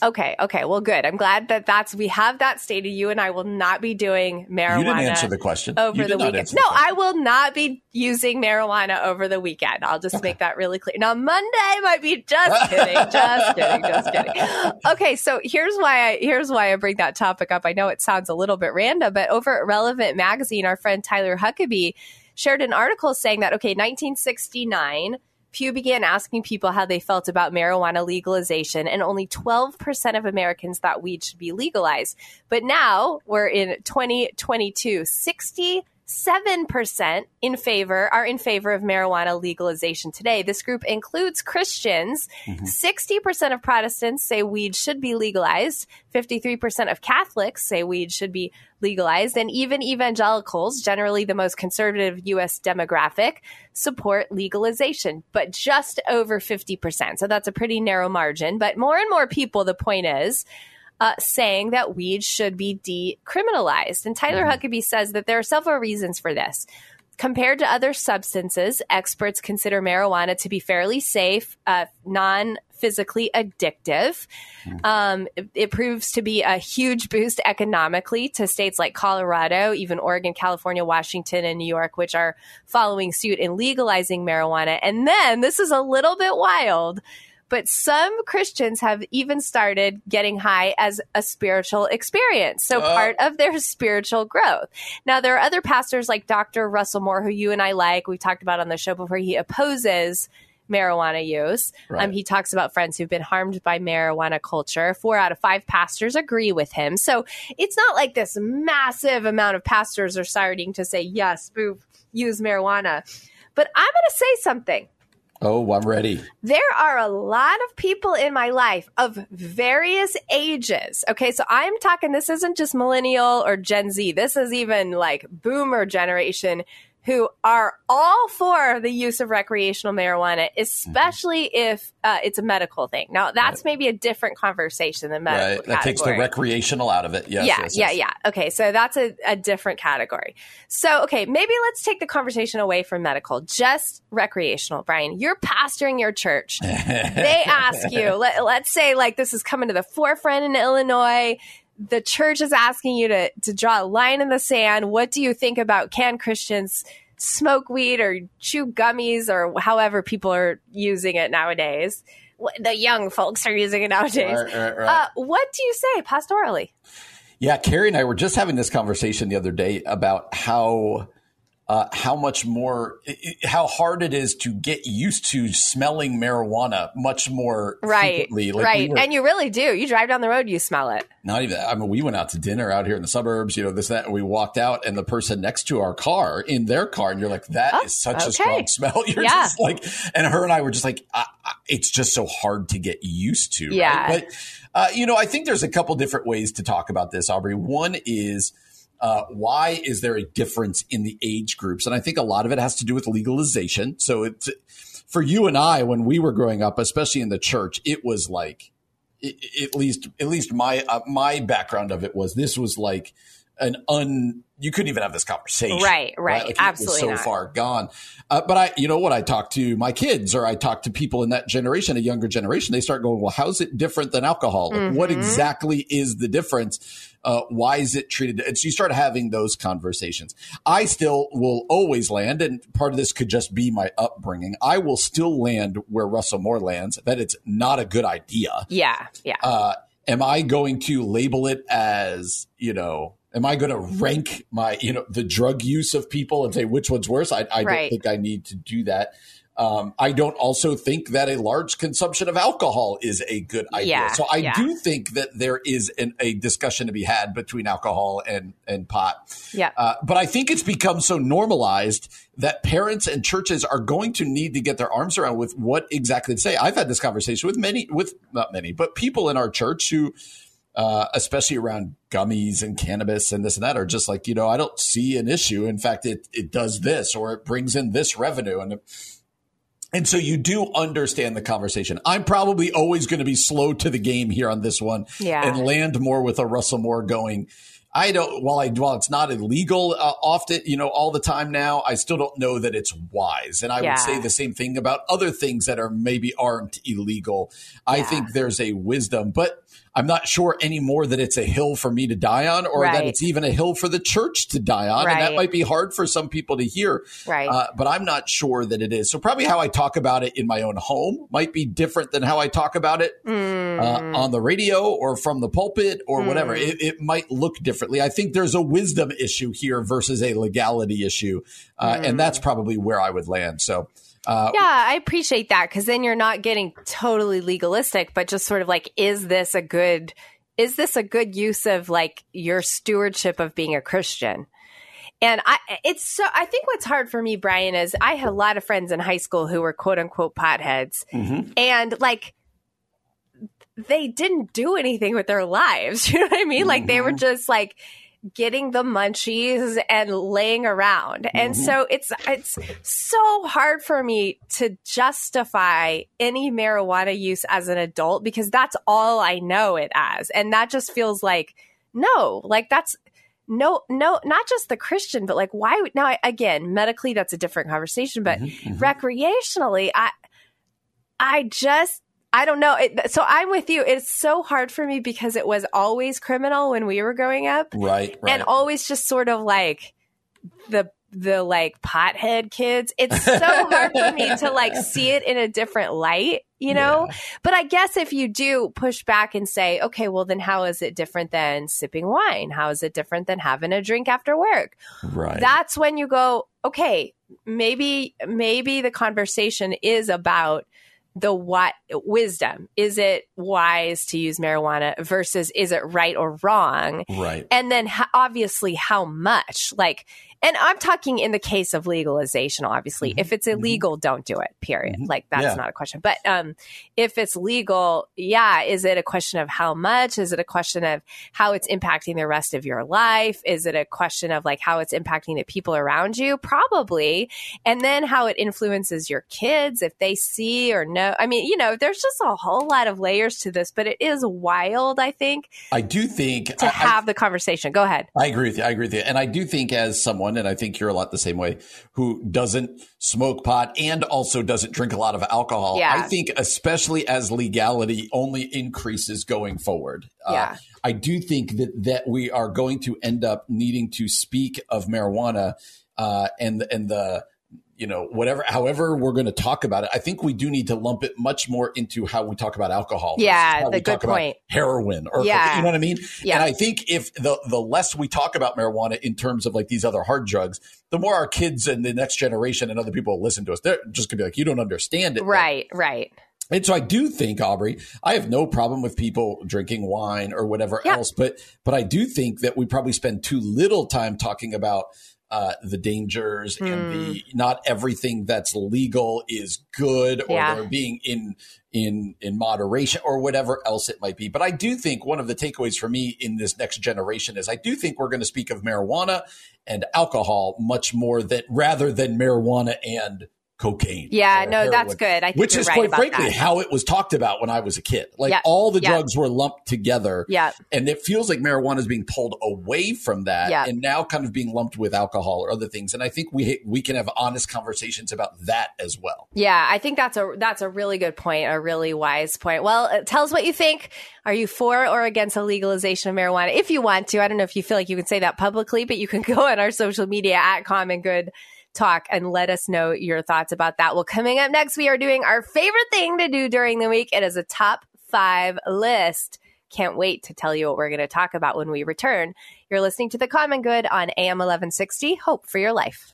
Okay. Okay. Well, good. I'm glad that that's we have that stated. You and I will not be doing marijuana. You didn't answer the question over the weekend. No, I will not be using marijuana over the weekend. I'll just okay. make that really clear. Now, Monday might be just kidding, just kidding, just kidding. Okay. So here's why I here's why I bring that topic up. I know it sounds a little bit random, but over at Relevant Magazine, our friend Tyler Huckabee shared an article saying that okay, 1969 Pew began asking people how they felt about marijuana legalization, and only 12% of Americans thought weed should be legalized. But now we're in 2022, 60 7% in favor are in favor of marijuana legalization today. This group includes Christians. Mm-hmm. 60% of Protestants say weed should be legalized. 53% of Catholics say weed should be legalized. And even evangelicals, generally the most conservative U.S. demographic, support legalization, but just over 50%. So that's a pretty narrow margin. But more and more people, the point is, uh, saying that weed should be decriminalized. And Tyler mm-hmm. Huckabee says that there are several reasons for this. Compared to other substances, experts consider marijuana to be fairly safe, uh, non physically addictive. Mm-hmm. Um, it, it, proves to be a huge boost economically to states like Colorado, even Oregon, California, Washington, and New York, which are following suit in legalizing marijuana. And then this is a little bit wild but some Christians have even started getting high as a spiritual experience. So uh, part of their spiritual growth. Now, there are other pastors like Dr. Russell Moore, who you and I like. We've talked about on the show before. He opposes marijuana use. Right. Um, he talks about friends who've been harmed by marijuana culture. Four out of five pastors agree with him. So it's not like this massive amount of pastors are starting to say, yes, move, use marijuana. But I'm going to say something. Oh, I'm ready. There are a lot of people in my life of various ages. Okay, so I'm talking, this isn't just millennial or Gen Z, this is even like boomer generation who are all for the use of recreational marijuana, especially mm-hmm. if uh, it's a medical thing. Now, that's right. maybe a different conversation than medical. Right. That takes the recreational out of it. Yes, yeah, yes, yeah, yes. yeah. Okay, so that's a, a different category. So, okay, maybe let's take the conversation away from medical, just recreational. Brian, you're pastoring your church. they ask you, let, let's say, like, this is coming to the forefront in Illinois the church is asking you to to draw a line in the sand. What do you think about can Christians smoke weed or chew gummies or however people are using it nowadays? The young folks are using it nowadays. Right, right, right. Uh, what do you say pastorally? Yeah, Carrie and I were just having this conversation the other day about how uh, how much more, how hard it is to get used to smelling marijuana much more right, like right, we were, and you really do. You drive down the road, you smell it. Not even. I mean, we went out to dinner out here in the suburbs. You know, this that. And we walked out, and the person next to our car in their car, and you're like, "That oh, is such okay. a strong smell." You're yeah. just like, and her and I were just like, I, I, "It's just so hard to get used to." Yeah, right? but uh, you know, I think there's a couple different ways to talk about this, Aubrey. One is uh, why is there a difference in the age groups? And I think a lot of it has to do with legalization. So it's for you and I when we were growing up, especially in the church, it was like at least at least my uh, my background of it was this was like an un you couldn't even have this conversation right right, right? Like absolutely so not. far gone uh, but i you know what i talk to my kids or i talk to people in that generation a younger generation they start going well how's it different than alcohol like, mm-hmm. what exactly is the difference uh, why is it treated? And so you start having those conversations. I still will always land, and part of this could just be my upbringing. I will still land where Russell Moore lands, that it's not a good idea. Yeah. Yeah. Uh, am I going to label it as, you know, am I going to rank my, you know, the drug use of people and say which one's worse? I, I right. don't think I need to do that. Um, I don't also think that a large consumption of alcohol is a good idea. Yeah, so I yeah. do think that there is an, a discussion to be had between alcohol and and pot. Yeah. Uh, but I think it's become so normalized that parents and churches are going to need to get their arms around with what exactly to say. I've had this conversation with many, with not many, but people in our church who. Uh, especially around gummies and cannabis and this and that, are just like, you know, I don't see an issue. In fact, it, it does this or it brings in this revenue. And and so you do understand the conversation. I'm probably always going to be slow to the game here on this one yeah. and land more with a Russell Moore going. I don't, while I, while it's not illegal uh, often, you know, all the time now, I still don't know that it's wise. And I yeah. would say the same thing about other things that are maybe aren't illegal. I think there's a wisdom, but I'm not sure anymore that it's a hill for me to die on or right. that it's even a hill for the church to die on. Right. And that might be hard for some people to hear. Right. Uh, but I'm not sure that it is. So probably how I talk about it in my own home might be different than how I talk about it mm. uh, on the radio or from the pulpit or mm. whatever. It, it, might look differently. I think there's a wisdom issue here versus a legality issue. Uh, mm. And that's probably where I would land. So, uh, yeah, I appreciate that because then you're not getting totally legalistic, but just sort of like, is this a good, is this a good use of like your stewardship of being a Christian? And I, it's so, I think what's hard for me, Brian, is I had a lot of friends in high school who were quote unquote potheads. Mm-hmm. And like, they didn't do anything with their lives. You know what I mean? Mm-hmm. Like, they were mm-hmm. just like, getting the munchies and laying around. Mm-hmm. And so it's it's so hard for me to justify any marijuana use as an adult because that's all I know it as. And that just feels like no, like that's no no not just the christian but like why would now again medically that's a different conversation but mm-hmm, mm-hmm. recreationally i i just I don't know. It, so I'm with you. It's so hard for me because it was always criminal when we were growing up. Right. right. And always just sort of like the the like pothead kids. It's so hard for me to like see it in a different light, you know? Yeah. But I guess if you do push back and say, okay, well, then how is it different than sipping wine? How is it different than having a drink after work? Right. That's when you go, okay, maybe, maybe the conversation is about the what wisdom. Is it wise to use marijuana versus is it right or wrong? Right. And then obviously how much? Like and I'm talking in the case of legalization, obviously. Mm-hmm. If it's mm-hmm. illegal, mm-hmm. don't do it, period. Mm-hmm. Like, that's yeah. not a question. But um, if it's legal, yeah, is it a question of how much? Is it a question of how it's impacting the rest of your life? Is it a question of like how it's impacting the people around you? Probably. And then how it influences your kids if they see or know. I mean, you know, there's just a whole lot of layers to this, but it is wild, I think. I do think to I, have the conversation. Go ahead. I agree with you. I agree with you. And I do think as someone, and I think you're a lot the same way, who doesn't smoke pot and also doesn't drink a lot of alcohol, yeah. I think especially as legality only increases going forward. Uh, yeah. Uh, I do think that that we are going to end up needing to speak of marijuana uh, and and the you know, whatever, however we're going to talk about it, I think we do need to lump it much more into how we talk about alcohol. Yeah, the good point. Heroin, or yeah. you know what I mean. Yeah. And I think if the the less we talk about marijuana in terms of like these other hard drugs, the more our kids and the next generation and other people listen to us. They're just going to be like, you don't understand it. Right, right. And so I do think, Aubrey, I have no problem with people drinking wine or whatever yeah. else, but but I do think that we probably spend too little time talking about uh, the dangers and the hmm. not everything that's legal is good or yeah. they're being in in in moderation or whatever else it might be. But I do think one of the takeaways for me in this next generation is I do think we're going to speak of marijuana and alcohol much more that rather than marijuana and cocaine. Yeah, no, heroin, that's good. I think which is right quite frankly that. how it was talked about when I was a kid. Like all the drugs were lumped together. Yeah, and it feels like marijuana is being pulled away from that, yep. and now kind of being lumped with alcohol or other things. And I think we we can have honest conversations about that as well. Yeah, I think that's a that's a really good point, a really wise point. Well, uh, tell us what you think. Are you for or against a legalization of marijuana? If you want to, I don't know if you feel like you can say that publicly, but you can go on our social media at Common Good talk and let us know your thoughts about that. Well, coming up next, we are doing our favorite thing to do during the week. It is a top five list. Can't wait to tell you what we're going to talk about when we return. You're listening to The Common Good on AM 1160. Hope for your life.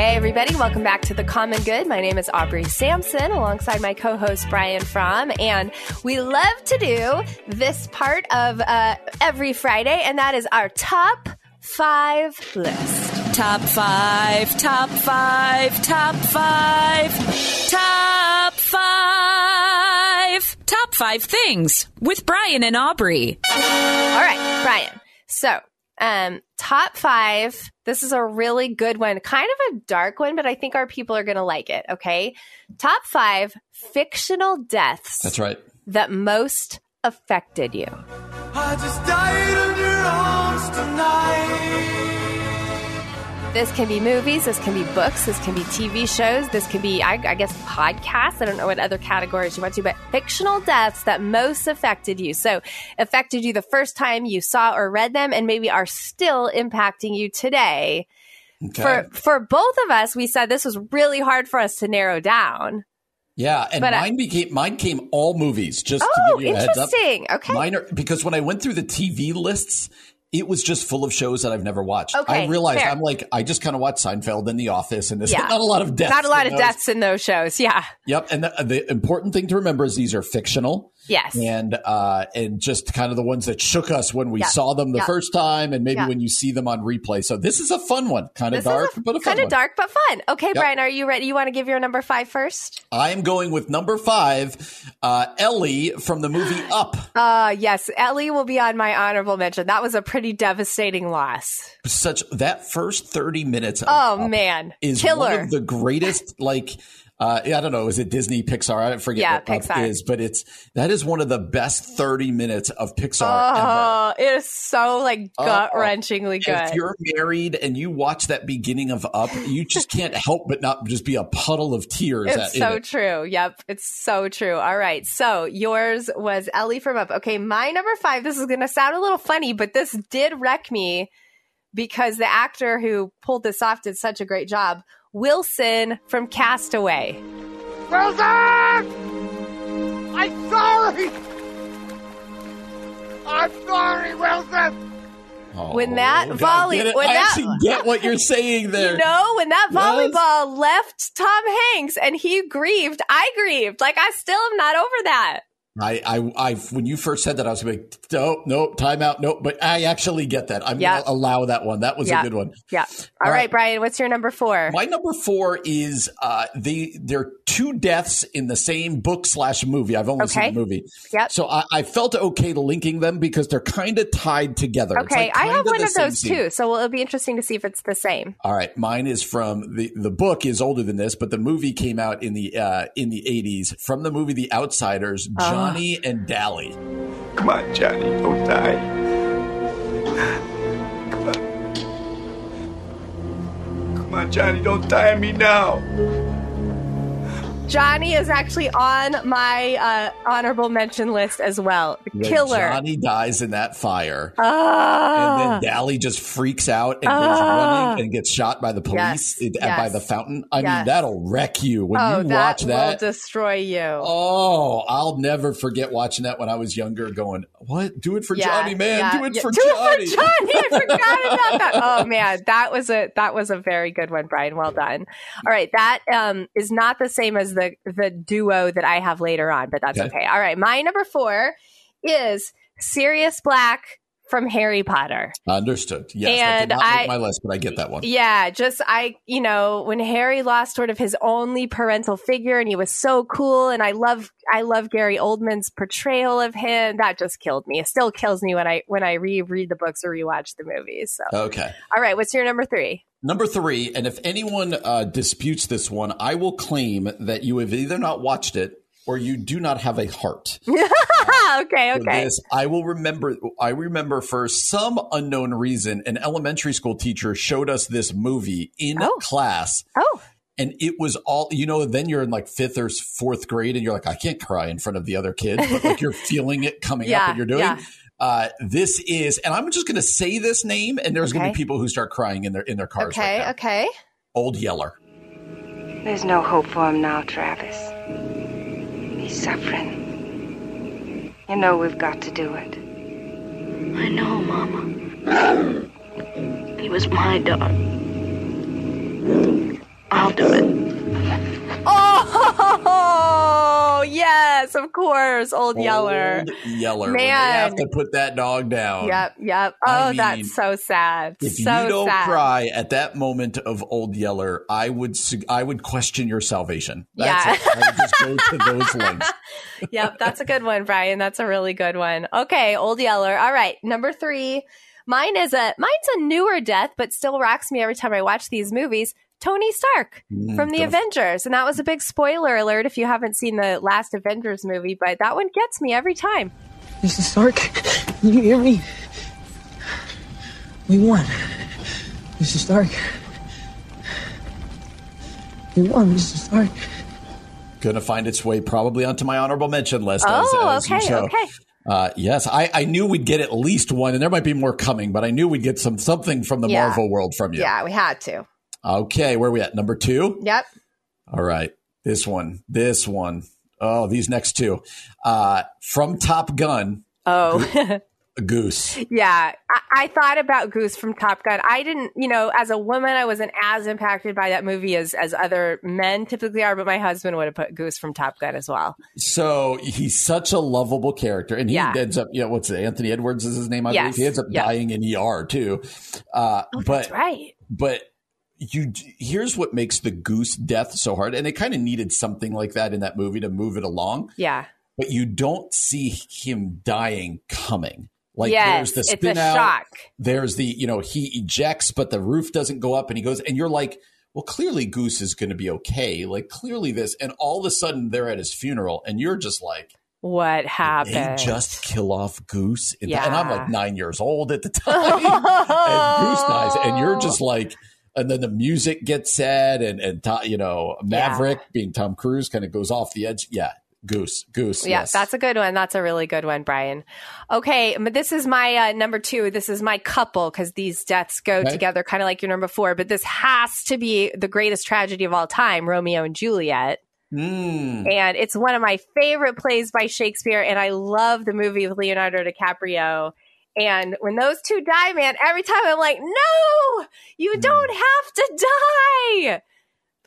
Hey, everybody, welcome back to The Common Good. My name is Aubrey Sampson alongside my co host Brian Fromm. And we love to do this part of uh, every Friday, and that is our top five list. Top five, top five, top five, top five, top five things with Brian and Aubrey. All right, Brian. So, um, top five. This is a really good one, kind of a dark one, but I think our people are going to like it. Okay. Top five fictional deaths. That's right. That most affected you. This can be movies, this can be books, this can be TV shows, this can be, I, I, guess, podcasts. I don't know what other categories you want to, but fictional deaths that most affected you. So, affected you the first time you saw or read them, and maybe are still impacting you today. Okay. For for both of us, we said this was really hard for us to narrow down. Yeah, and but, mine became mine came all movies. Just oh, to give oh, you a heads up. Okay, mine are, because when I went through the TV lists, it was just full of shows that I've never watched. Okay, I realized fair. I'm like, I just kind of watched Seinfeld and The Office, and there's yeah. not a lot of deaths. Not a lot of those. deaths in those shows. Yeah. Yep. And the, the, important thing to remember is these are fictional. Yes. And uh, and just kind of the ones that shook us when we yep. saw them the yep. first time, and maybe yep. when you see them on replay. So this is a fun one, kind of dark, a, but a kind of dark but fun. Okay, Brian, are you ready? You want to give your number five first? I am going with number five, uh, Ellie from the movie Up. Uh yes, Ellie will be on my honorable mention. That was a pretty devastating loss. Such that first thirty minutes. oh man, is Killer. one of the greatest like uh, I don't know, is it Disney, Pixar? I forget yeah, what Pixar. is, but it's that is one of the best thirty minutes of Pixar oh, ever. It is so like gut wrenchingly good. If you're married and you watch that beginning of Up, you just can't help but not just be a puddle of tears. It's at, so it. true. Yep, it's so true. All right, so yours was Ellie from Up. Okay, my number five. This is going to sound a little funny, but this did wreck me because the actor who pulled this off did such a great job Wilson from Castaway. Wilson! I'm sorry! I'm sorry, Wilson! Oh, when that volley, when I that, actually get what you're saying there. You know, when that volleyball yes. left Tom Hanks and he grieved, I grieved. Like I still am not over that. I, I, I, when you first said that, I was like, nope, nope, time out, nope. But I actually get that. I'm Yeah. going to allow that one. That was Yeah. a good one. Yeah. All All right, right. Brian, what's your number four? My number four is uh, the there are two deaths in the same book slash movie. I've only Okay. seen the movie, Yep. so I, I felt okay linking them because they're kind of tied together. Okay, like I have one of those scene. too, so it'll be interesting to see if it's the same. All right, mine is from the the book is older than this, but the movie came out in the uh, in the eighties. From the movie The Outsiders, Oh. Johnny and Dally. Come on, Johnny, don't die. Come on. Come on, Johnny, don't die on me now. Johnny is actually on my uh, honorable mention list as well. The killer. Johnny dies in that fire. Ah. and then Dally just freaks out and goes Ah. running and gets shot by the police Yes, at- by the fountain. I yes. mean, that'll wreck you when oh, you watch that. will destroy you. oh, I'll never forget watching that when I was younger. Going, what? Do it for Yeah, Johnny, man! yeah, Do it yeah. for Do Johnny! it for Johnny. I forgot about that. Oh man, that was a that was a very good one, Brian. Well done. All right, that um, is not the same as the the duo that I have later on, but that's Okay. okay. All right, my number four is Sirius Black from Harry Potter. Understood. Yes, And did not I- my list, but I get that one. Yeah, just I, you know, when Harry lost sort of his only parental figure and he was so cool and I love I love Gary Oldman's portrayal of him. That just killed me. It still kills me when I when I reread the books or rewatch the movies. So Okay. All right, what's your number 3? Number three, and if anyone uh, disputes this one, I will claim that you have either not watched it or you do not have a heart. okay, okay. this. I will remember. I remember for some unknown reason, an elementary school teacher showed us this movie in Oh. class, Oh, and it was all you know. Then you're in like fifth or fourth grade, and you're like, I can't cry in front of the other kids, but like you're feeling it coming up, Yeah, and you're doing. yeah. Uh, this is, and I'm just going to say this name, and there's going to be people who start crying in their in their cars. okay, right now. okay. Old Yeller. There's no hope for him now, Travis. He's suffering. You know we've got to do it. I know, Mama. He was my dog. I'll do it. Oh, yes, of course, old Yeller. Old Yeller. When they Man. have to put that dog down. Yep, yep. I Oh, mean, that's so sad. If so you don't sad. cry at that moment of Old Yeller, I would I would question your salvation. That's Yeah. it. I would just go to those lengths. yep, that's a good one, Brian. That's a really good one. Okay, Old Yeller. All right, number three. Mine is a mine's a newer death, but still rocks me every time I watch these movies. Tony Stark Mm, from the gonna- Avengers, and that was a big spoiler alert if you haven't seen the last Avengers movie. But that one gets me every time. Mr. Stark, you hear me? We won. Mr. Stark. We won, Mr. Stark. Gonna find its way probably onto my honorable mention list. Oh, as, as okay, show. okay. Uh, yes, I, I knew we'd get at least one, and there might be more coming, but I knew we'd get some something from the Yeah. Marvel world from you. Yeah, we had to. Okay, where are we at? Number two. Yep. All right, this one, this one. Oh, these next two. Uh, from Top Gun, Oh. Goose. Yeah, I, I thought about Goose from Top Gun. I didn't, you know, as a woman, I wasn't as impacted by that movie as as other men typically are. But my husband would have put Goose from Top Gun as well. So he's such a lovable character, and he Yeah. ends up, you know, what's it? Anthony Edwards is his name, I Yes. believe. He ends up Yeah. dying in ER too. Uh, but Oh, That's right. but you here's what makes the goose death so hard, and they kind of needed something like that in that movie to move it along. Yeah. But you don't see him dying coming. Like yes, there's the spin out. shock. There's the you know he ejects, but the roof doesn't go up, and he goes, and you're like. Well, clearly Goose is going to be okay. Like clearly this, and all of a sudden they're at his funeral, and you're just like, What happened? they just kill off Goose. And I'm like nine years old at the time. and Goose dies. And you're just like, and then the music gets sad and, and, you know, Maverick being Tom Cruise kind of goes off the edge. Yeah. Goose, Goose. Yeah, yes. that's a good one. That's a really good one, Brian. Okay, this is my uh, number two. This is my couple because these deaths go Okay. together, kind of like your number four. But this has to be the greatest tragedy of all time: Romeo and Juliet. Mm. And it's one of my favorite plays by Shakespeare. And I love the movie with Leonardo DiCaprio. And when those two die, man, every time I'm like, no, you Hmm. don't have to die.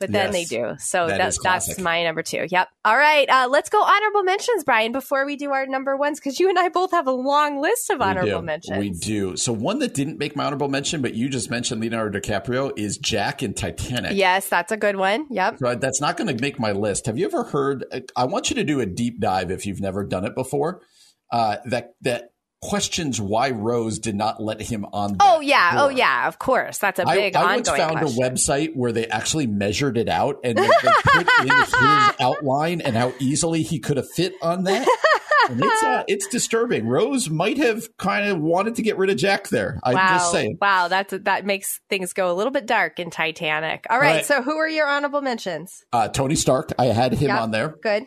but then Yes. they do. So That that, that's my number two. Yep. All right. Uh, let's go honorable mentions, Brian, before we do our number ones, because you and I both have a long list of honorable do. mentions. We do. So one that didn't make my honorable mention, but you just mentioned Leonardo DiCaprio is Jack in Titanic. Yes, that's a good one. Yep. So that's not going to make my list. Have you ever heard? I want you to do a deep dive if you've never done it before. Uh, that that questions why Rose did not let him on. Oh yeah. tour. Oh yeah. Of course. That's a I, big I once ongoing found question. a website where they actually measured it out and they, they put in his outline and how easily he could have fit on that. And it's uh, it's disturbing. Rose might have kind of wanted to get rid of Jack there. I'm wow. just saying. Wow. That's that makes things go a little bit dark in Titanic. All right. All right. So who are your honorable mentions? Uh, Tony Stark, I had him Yep. on there. Good.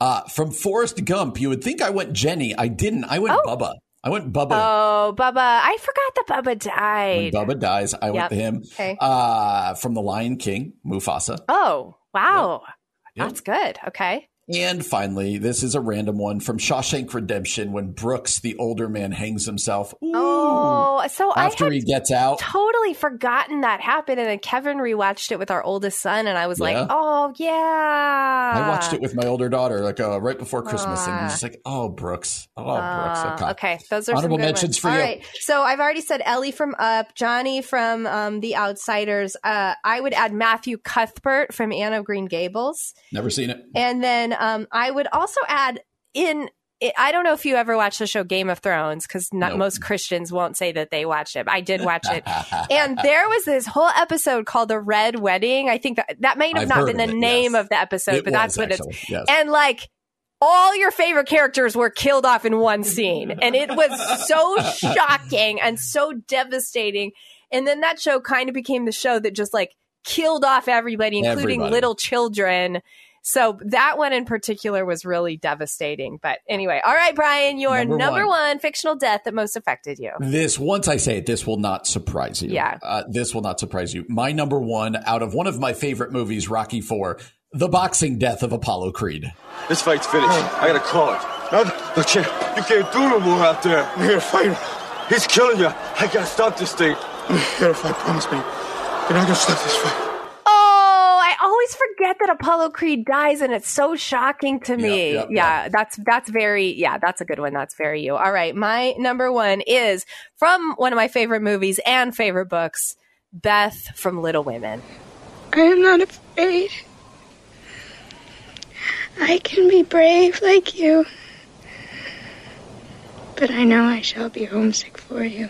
Uh, from Forrest Gump, you would think I went Jenny. I didn't. I went Bubba. I went Bubba. Oh, Bubba. I forgot that Bubba died. when. Bubba dies, I Yep. went to him. Okay. Uh, from The Lion King, Mufasa. Oh, wow. Yep. That's good. Okay. And finally, this is a random one from Shawshank Redemption when Brooks, the older man, hangs himself. Ooh. Oh, so After I he gets out. totally forgotten that happened. And then Kevin rewatched it with our oldest son, and I was like, oh, yeah. I watched it with my older daughter like uh, right before Christmas, and Ah. he's just like, "Oh, Brooks, oh, Uh, Brooks." okay, those are honorable some good mentions ones. for All you. right. So I've already said Ellie from Up, Johnny from um, The Outsiders. Uh, I would add Matthew Cuthbert from Anne of Green Gables, Never seen it. and then um, I would also add in. I don't know if you ever watched the show Game of Thrones because Nope. most Christians won't say that they watched it. I did watch it, and there was this whole episode called the Red Wedding. I think that that might have I've not been the it, name yes. of the episode, It but that's what actually, it's. yes. And like all your favorite characters were killed off in one scene, and it was so shocking and so devastating. And then that show kind of became the show that just like killed off everybody, including Everybody. little children. So that one in particular was really devastating. But anyway, all right, Brian, your Number number, one. one. fictional death that most affected you. This, once I say it, this will not surprise you. Yeah. Uh, this will not surprise you. My number one out of one of my favorite movies, Rocky Four, the boxing death of Apollo Creed. This fight's finished. I gotta call it. No, no, Chip, you can't do no more out there. We're gonna fight him. He's killing you. I gotta stop this thing. We're gonna fight, promise me. You're not gonna stop this fight. Always forget that Apollo Creed dies, and it's so shocking to me. yep, yeah, that's that's very yeah, that's a good one. That's very you. All right, my number one is from one of my favorite movies and favorite books, Beth from Little Women. I am not afraid. I can be brave like you. But I know I shall be homesick for you,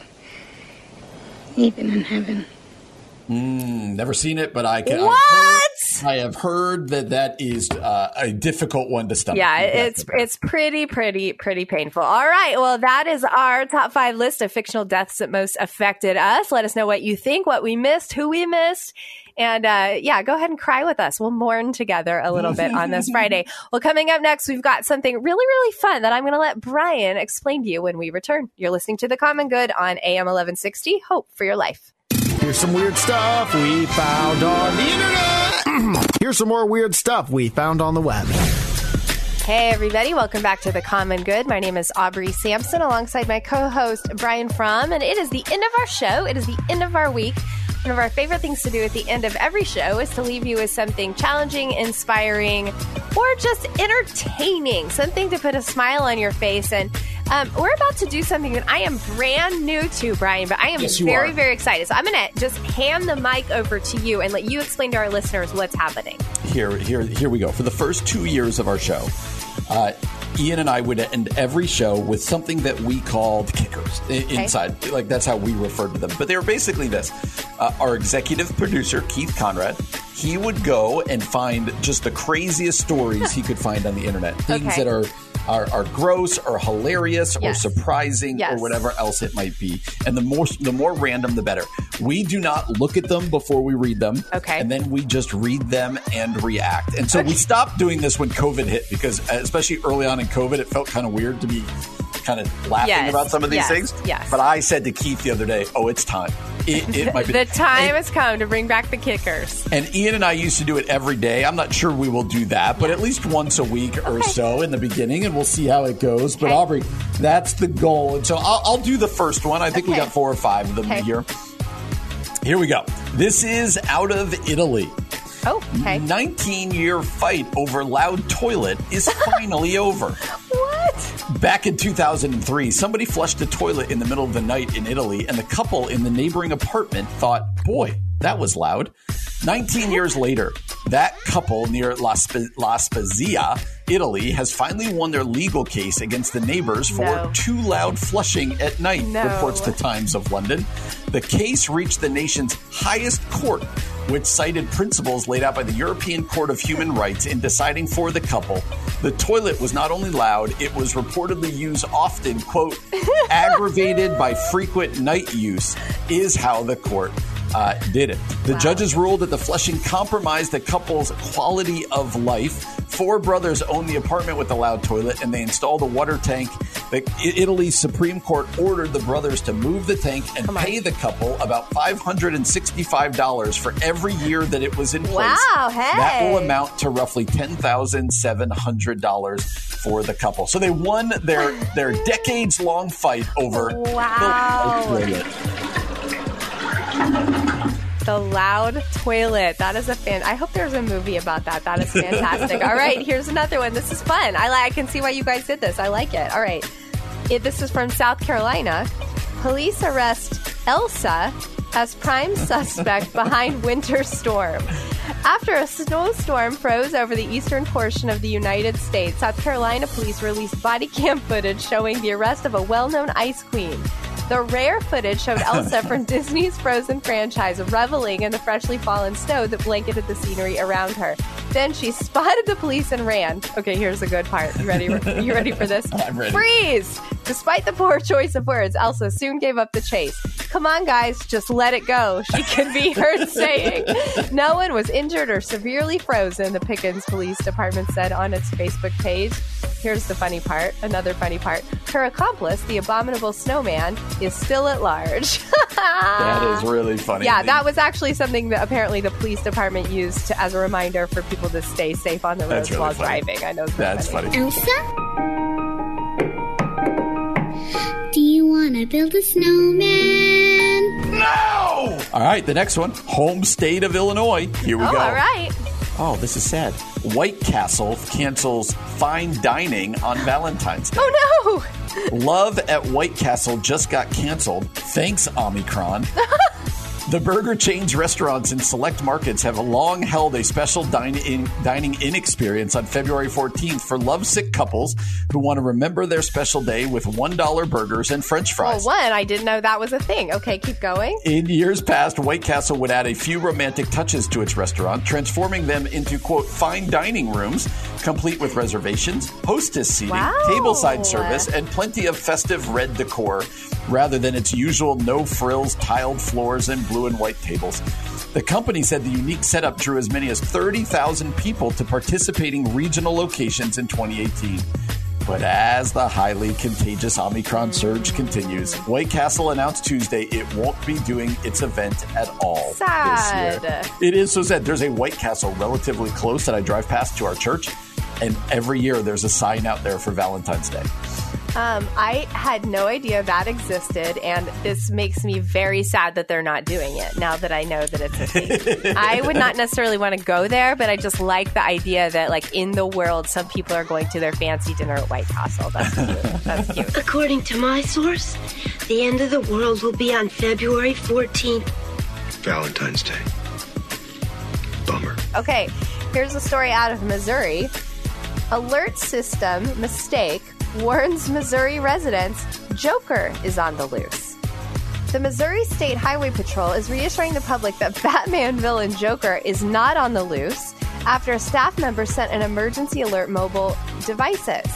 even in heaven. Mm, never seen it, but I can. What? I've heard, I have heard that that is uh, a difficult one to stomach. Yeah, it's it's pretty pretty pretty painful. All right, well that is our top five list of fictional deaths that most affected us. Let us know what you think, what we missed, who we missed, and uh, yeah, go ahead and cry with us. We'll mourn together a little bit on this Friday. Well, coming up next, we've got something really really fun that I'm going to let Brian explain to you when we return. You're listening to the Common Good on AM 1160. Hope for your life. Here's some weird stuff we found on the internet. Here's some more weird stuff we found on the web. Hey, everybody, welcome back to The Common Good. My name is Aubrey Sampson alongside my co host, Brian Fromm, and it is the end of our show. It is the end of our week. One of our favorite things to do at the end of every show is to leave you with something challenging, inspiring, or just entertaining, something to put a smile on your face. And um, we're about to do something that I am brand new to, Brian, but I am Yes, very, are. very excited. So I'm going to just hand the mic over to you and let you explain to our listeners what's happening. here, here, here we go. For the first two years of our show, uh, Ian and I would end every show with something that we called kickers i- inside. Like that's how we referred to them. But they were basically this: uh, our executive producer Keith Conrad, he would go and find just the craziest stories he could find on the internet, things Okay. that are. Are, are gross or hilarious or surprising Yes. or whatever else it might be, and the more the more random the better. We do not look at them before we read them, Okay. and then we just read them and react. And so we stopped doing this when COVID hit because, especially early on in COVID, it felt kind of weird to be kind of laughing Yes, about some of these yes, things. yes. But I said to Keith the other day, "Oh, it's time. It, it might be The time has come to bring back the kickers. and Ian and I used to do it every day. I'm not sure we will do that, but at least once a week or so in the beginning, and we'll see how it goes. But Aubrey, that's the goal. And so I'll, I'll do the first one. I think we got four or five of them Okay. here. Here we go. This is out of Italy. Oh, okay. 19 year fight over loud toilet is finally over. What? Back in 2003, somebody flushed a toilet in the middle of the night in Italy, and the couple in the neighboring apartment thought, boy, that was loud. 19 years later, that couple near La, Spe- La Spezia, Italy, has finally won their legal case against the neighbors for No. too loud flushing at night, No. reports the Times of London. The case reached the nation's highest court, which cited principles laid out by the European Court of Human Rights in deciding for the couple. The toilet was not only loud, it was reportedly used often, quote, aggravated by frequent night use, is how the court uh, did it. The judges ruled that the flushing compromised the couple's quality of life. Four brothers own the apartment with the loud toilet, and they installed a water tank. The Italy's Supreme Court ordered the brothers to move the tank and pay the couple about $565 for every year that it was in place. Wow, That will amount to roughly $10,700 for the couple. So they won their, their decades long fight over Wow. the toilet. The loud toilet. That is a fan. I hope there's a movie about that. That is fantastic. All right, here's another one. This is fun. I. I can see why you guys did this. I like it. All right. It, this is from South Carolina. Police arrest Elsa as prime suspect behind winter storm. After a snowstorm froze over the eastern portion of the United States, South Carolina police released body cam footage showing the arrest of a well known ice queen. The rare footage showed Elsa from Disney's Frozen franchise reveling in the freshly fallen snow that blanketed the scenery around her. Then she spotted the police and ran. Okay, here's the good part. You ready? You ready for this? I'm ready. Freeze! Despite the poor choice of words, Elsa soon gave up the chase. Come on, guys, just let it go. She could be heard saying. No one was injured or severely frozen, the Pickens Police Department said on its Facebook page. Here's the funny part, another funny part. Her accomplice, the abominable snowman, is still at large. That is really funny. yeah, that was actually something that apparently the police department used to, as a reminder for people to stay safe on the roads really while funny. driving. I know That's funny. Elsa? Do you want to build a snowman? No! All right, the next one. Home state of Illinois. Here we oh, go. all right. Oh, this is sad. White Castle cancels fine dining on Valentine's Day. Oh no! Love at White Castle just got canceled. Thanks, Omicron. the burger chain's restaurants in select markets have long held a special dine-in, dining in experience on February 14th for lovesick couples who want to remember their special day with $1 burgers and french fries. Well, one, I didn't know that was a thing. Okay, keep going. In years past, White Castle would add a few romantic touches to its restaurant, transforming them into, quote, fine dining rooms, complete with reservations, hostess seating, Wow. tableside service, and plenty of festive red decor, rather than its usual no frills, tiled floors, and blue and white tables. The company said the unique setup drew as many as 30,000 people to participating regional locations in 2018. But as the highly contagious Omicron surge continues, White Castle announced Tuesday it won't be doing its event at all Sad. this year. It is so sad. There's a White Castle relatively close that I drive past to our church, and every year there's a sign out there for Valentine's Day. Um, I had no idea that existed, and this makes me very sad that they're not doing it now that I know that it's a thing. I would not necessarily want to go there, but I just like the idea that, like, in the world, some people are going to their fancy dinner at White Castle. That's cute. That's cute. According to my source, the end of the world will be on February 14th. Valentine's Day. Bummer. Okay, here's a story out of Missouri. Alert system mistake warns Missouri residents Joker is on the loose. The Missouri State Highway Patrol is reassuring the public that Batman villain Joker is not on the loose after a staff member sent an emergency alert mobile devices.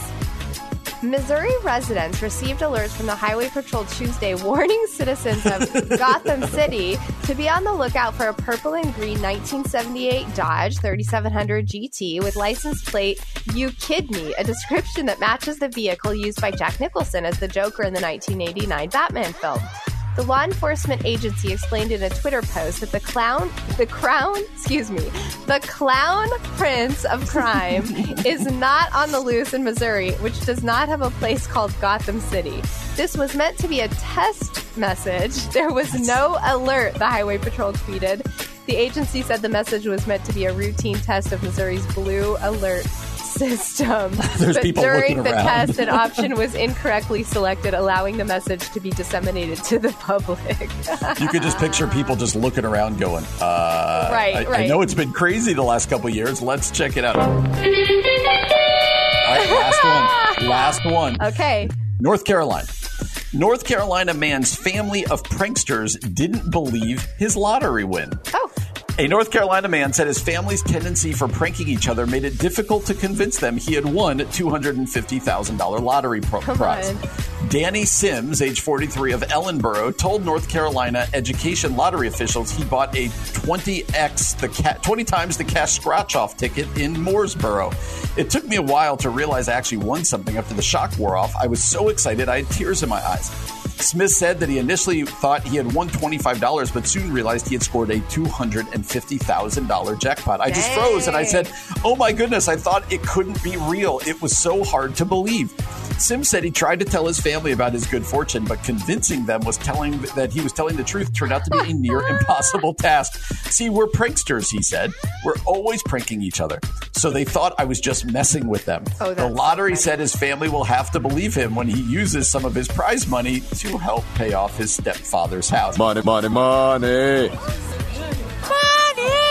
Missouri residents received alerts from the Highway Patrol Tuesday warning citizens of Gotham City to be on the lookout for a purple and green 1978 Dodge 3700 GT with license plate You Kid Me, a description that matches the vehicle used by Jack Nicholson as the Joker in the 1989 Batman film. The law enforcement agency explained in a Twitter post that the clown, the crown, excuse me, the clown prince of crime is not on the loose in Missouri, which does not have a place called Gotham City. This was meant to be a test message. There was no alert, the Highway Patrol tweeted. The agency said the message was meant to be a routine test of Missouri's blue alert system. There's but people during looking the around. test, an option was incorrectly selected, allowing the message to be disseminated to the public. You could just picture people just looking around going, uh, Right, I, I know it's been crazy the last couple years. Let's check it out. All right, last one. Last one. okay. North Carolina. North Carolina man's family of pranksters didn't believe his lottery win. Oh. A North Carolina man said his family's tendency for pranking each other made it difficult to convince them he had won a $250,000 lottery pro- prize. Danny Sims, age 43 of Ellenboro, told North Carolina education lottery officials he bought a 20x the ca- 20 times the cash scratch off ticket in Mooresboro. It took me a while to realize I actually won something after the shock wore off. I was so excited I had tears in my eyes. Smith said that he initially thought he had won $25, but soon realized he had scored a $250,000 jackpot. I just froze and I said, Oh my goodness, I thought it couldn't be real. It was so hard to believe. Sim said he tried to tell his family about his good fortune, but convincing them was telling that he was telling the truth turned out to be a near impossible task. See, we're pranksters, he said. We're always pranking each other. So they thought I was just messing with them. Oh, the lottery said his family will have to believe him when he uses some of his prize money to help pay off his stepfather's house. Money, money, money. Money.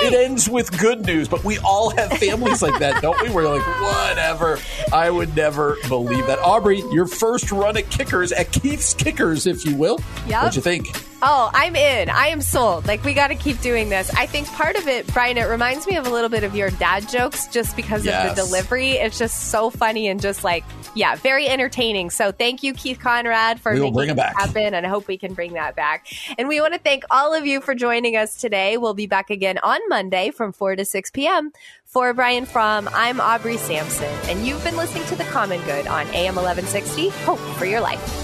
It ends with good news, but we all have families like that, don't we? We're like, whatever. I would never believe that. Aubrey, your first run at kickers, at Keith's Kickers, if you will. Yep. What'd you think? Oh, I'm in. I am sold. Like, we got to keep doing this. I think part of it, Brian, it reminds me of a little bit of your dad jokes just because Yes. of the delivery. It's just so funny and just like, yeah, very entertaining. So thank you, Keith Conrad, for making bring it back. happen. And I hope we can bring that back. And we want to thank all of you for joining us today. We'll be back again on Monday from 4 to 6 p.m. For Brian Fromm, I'm Aubrey Sampson, and you've been listening to The Common Good on AM 1160. Hope for your life.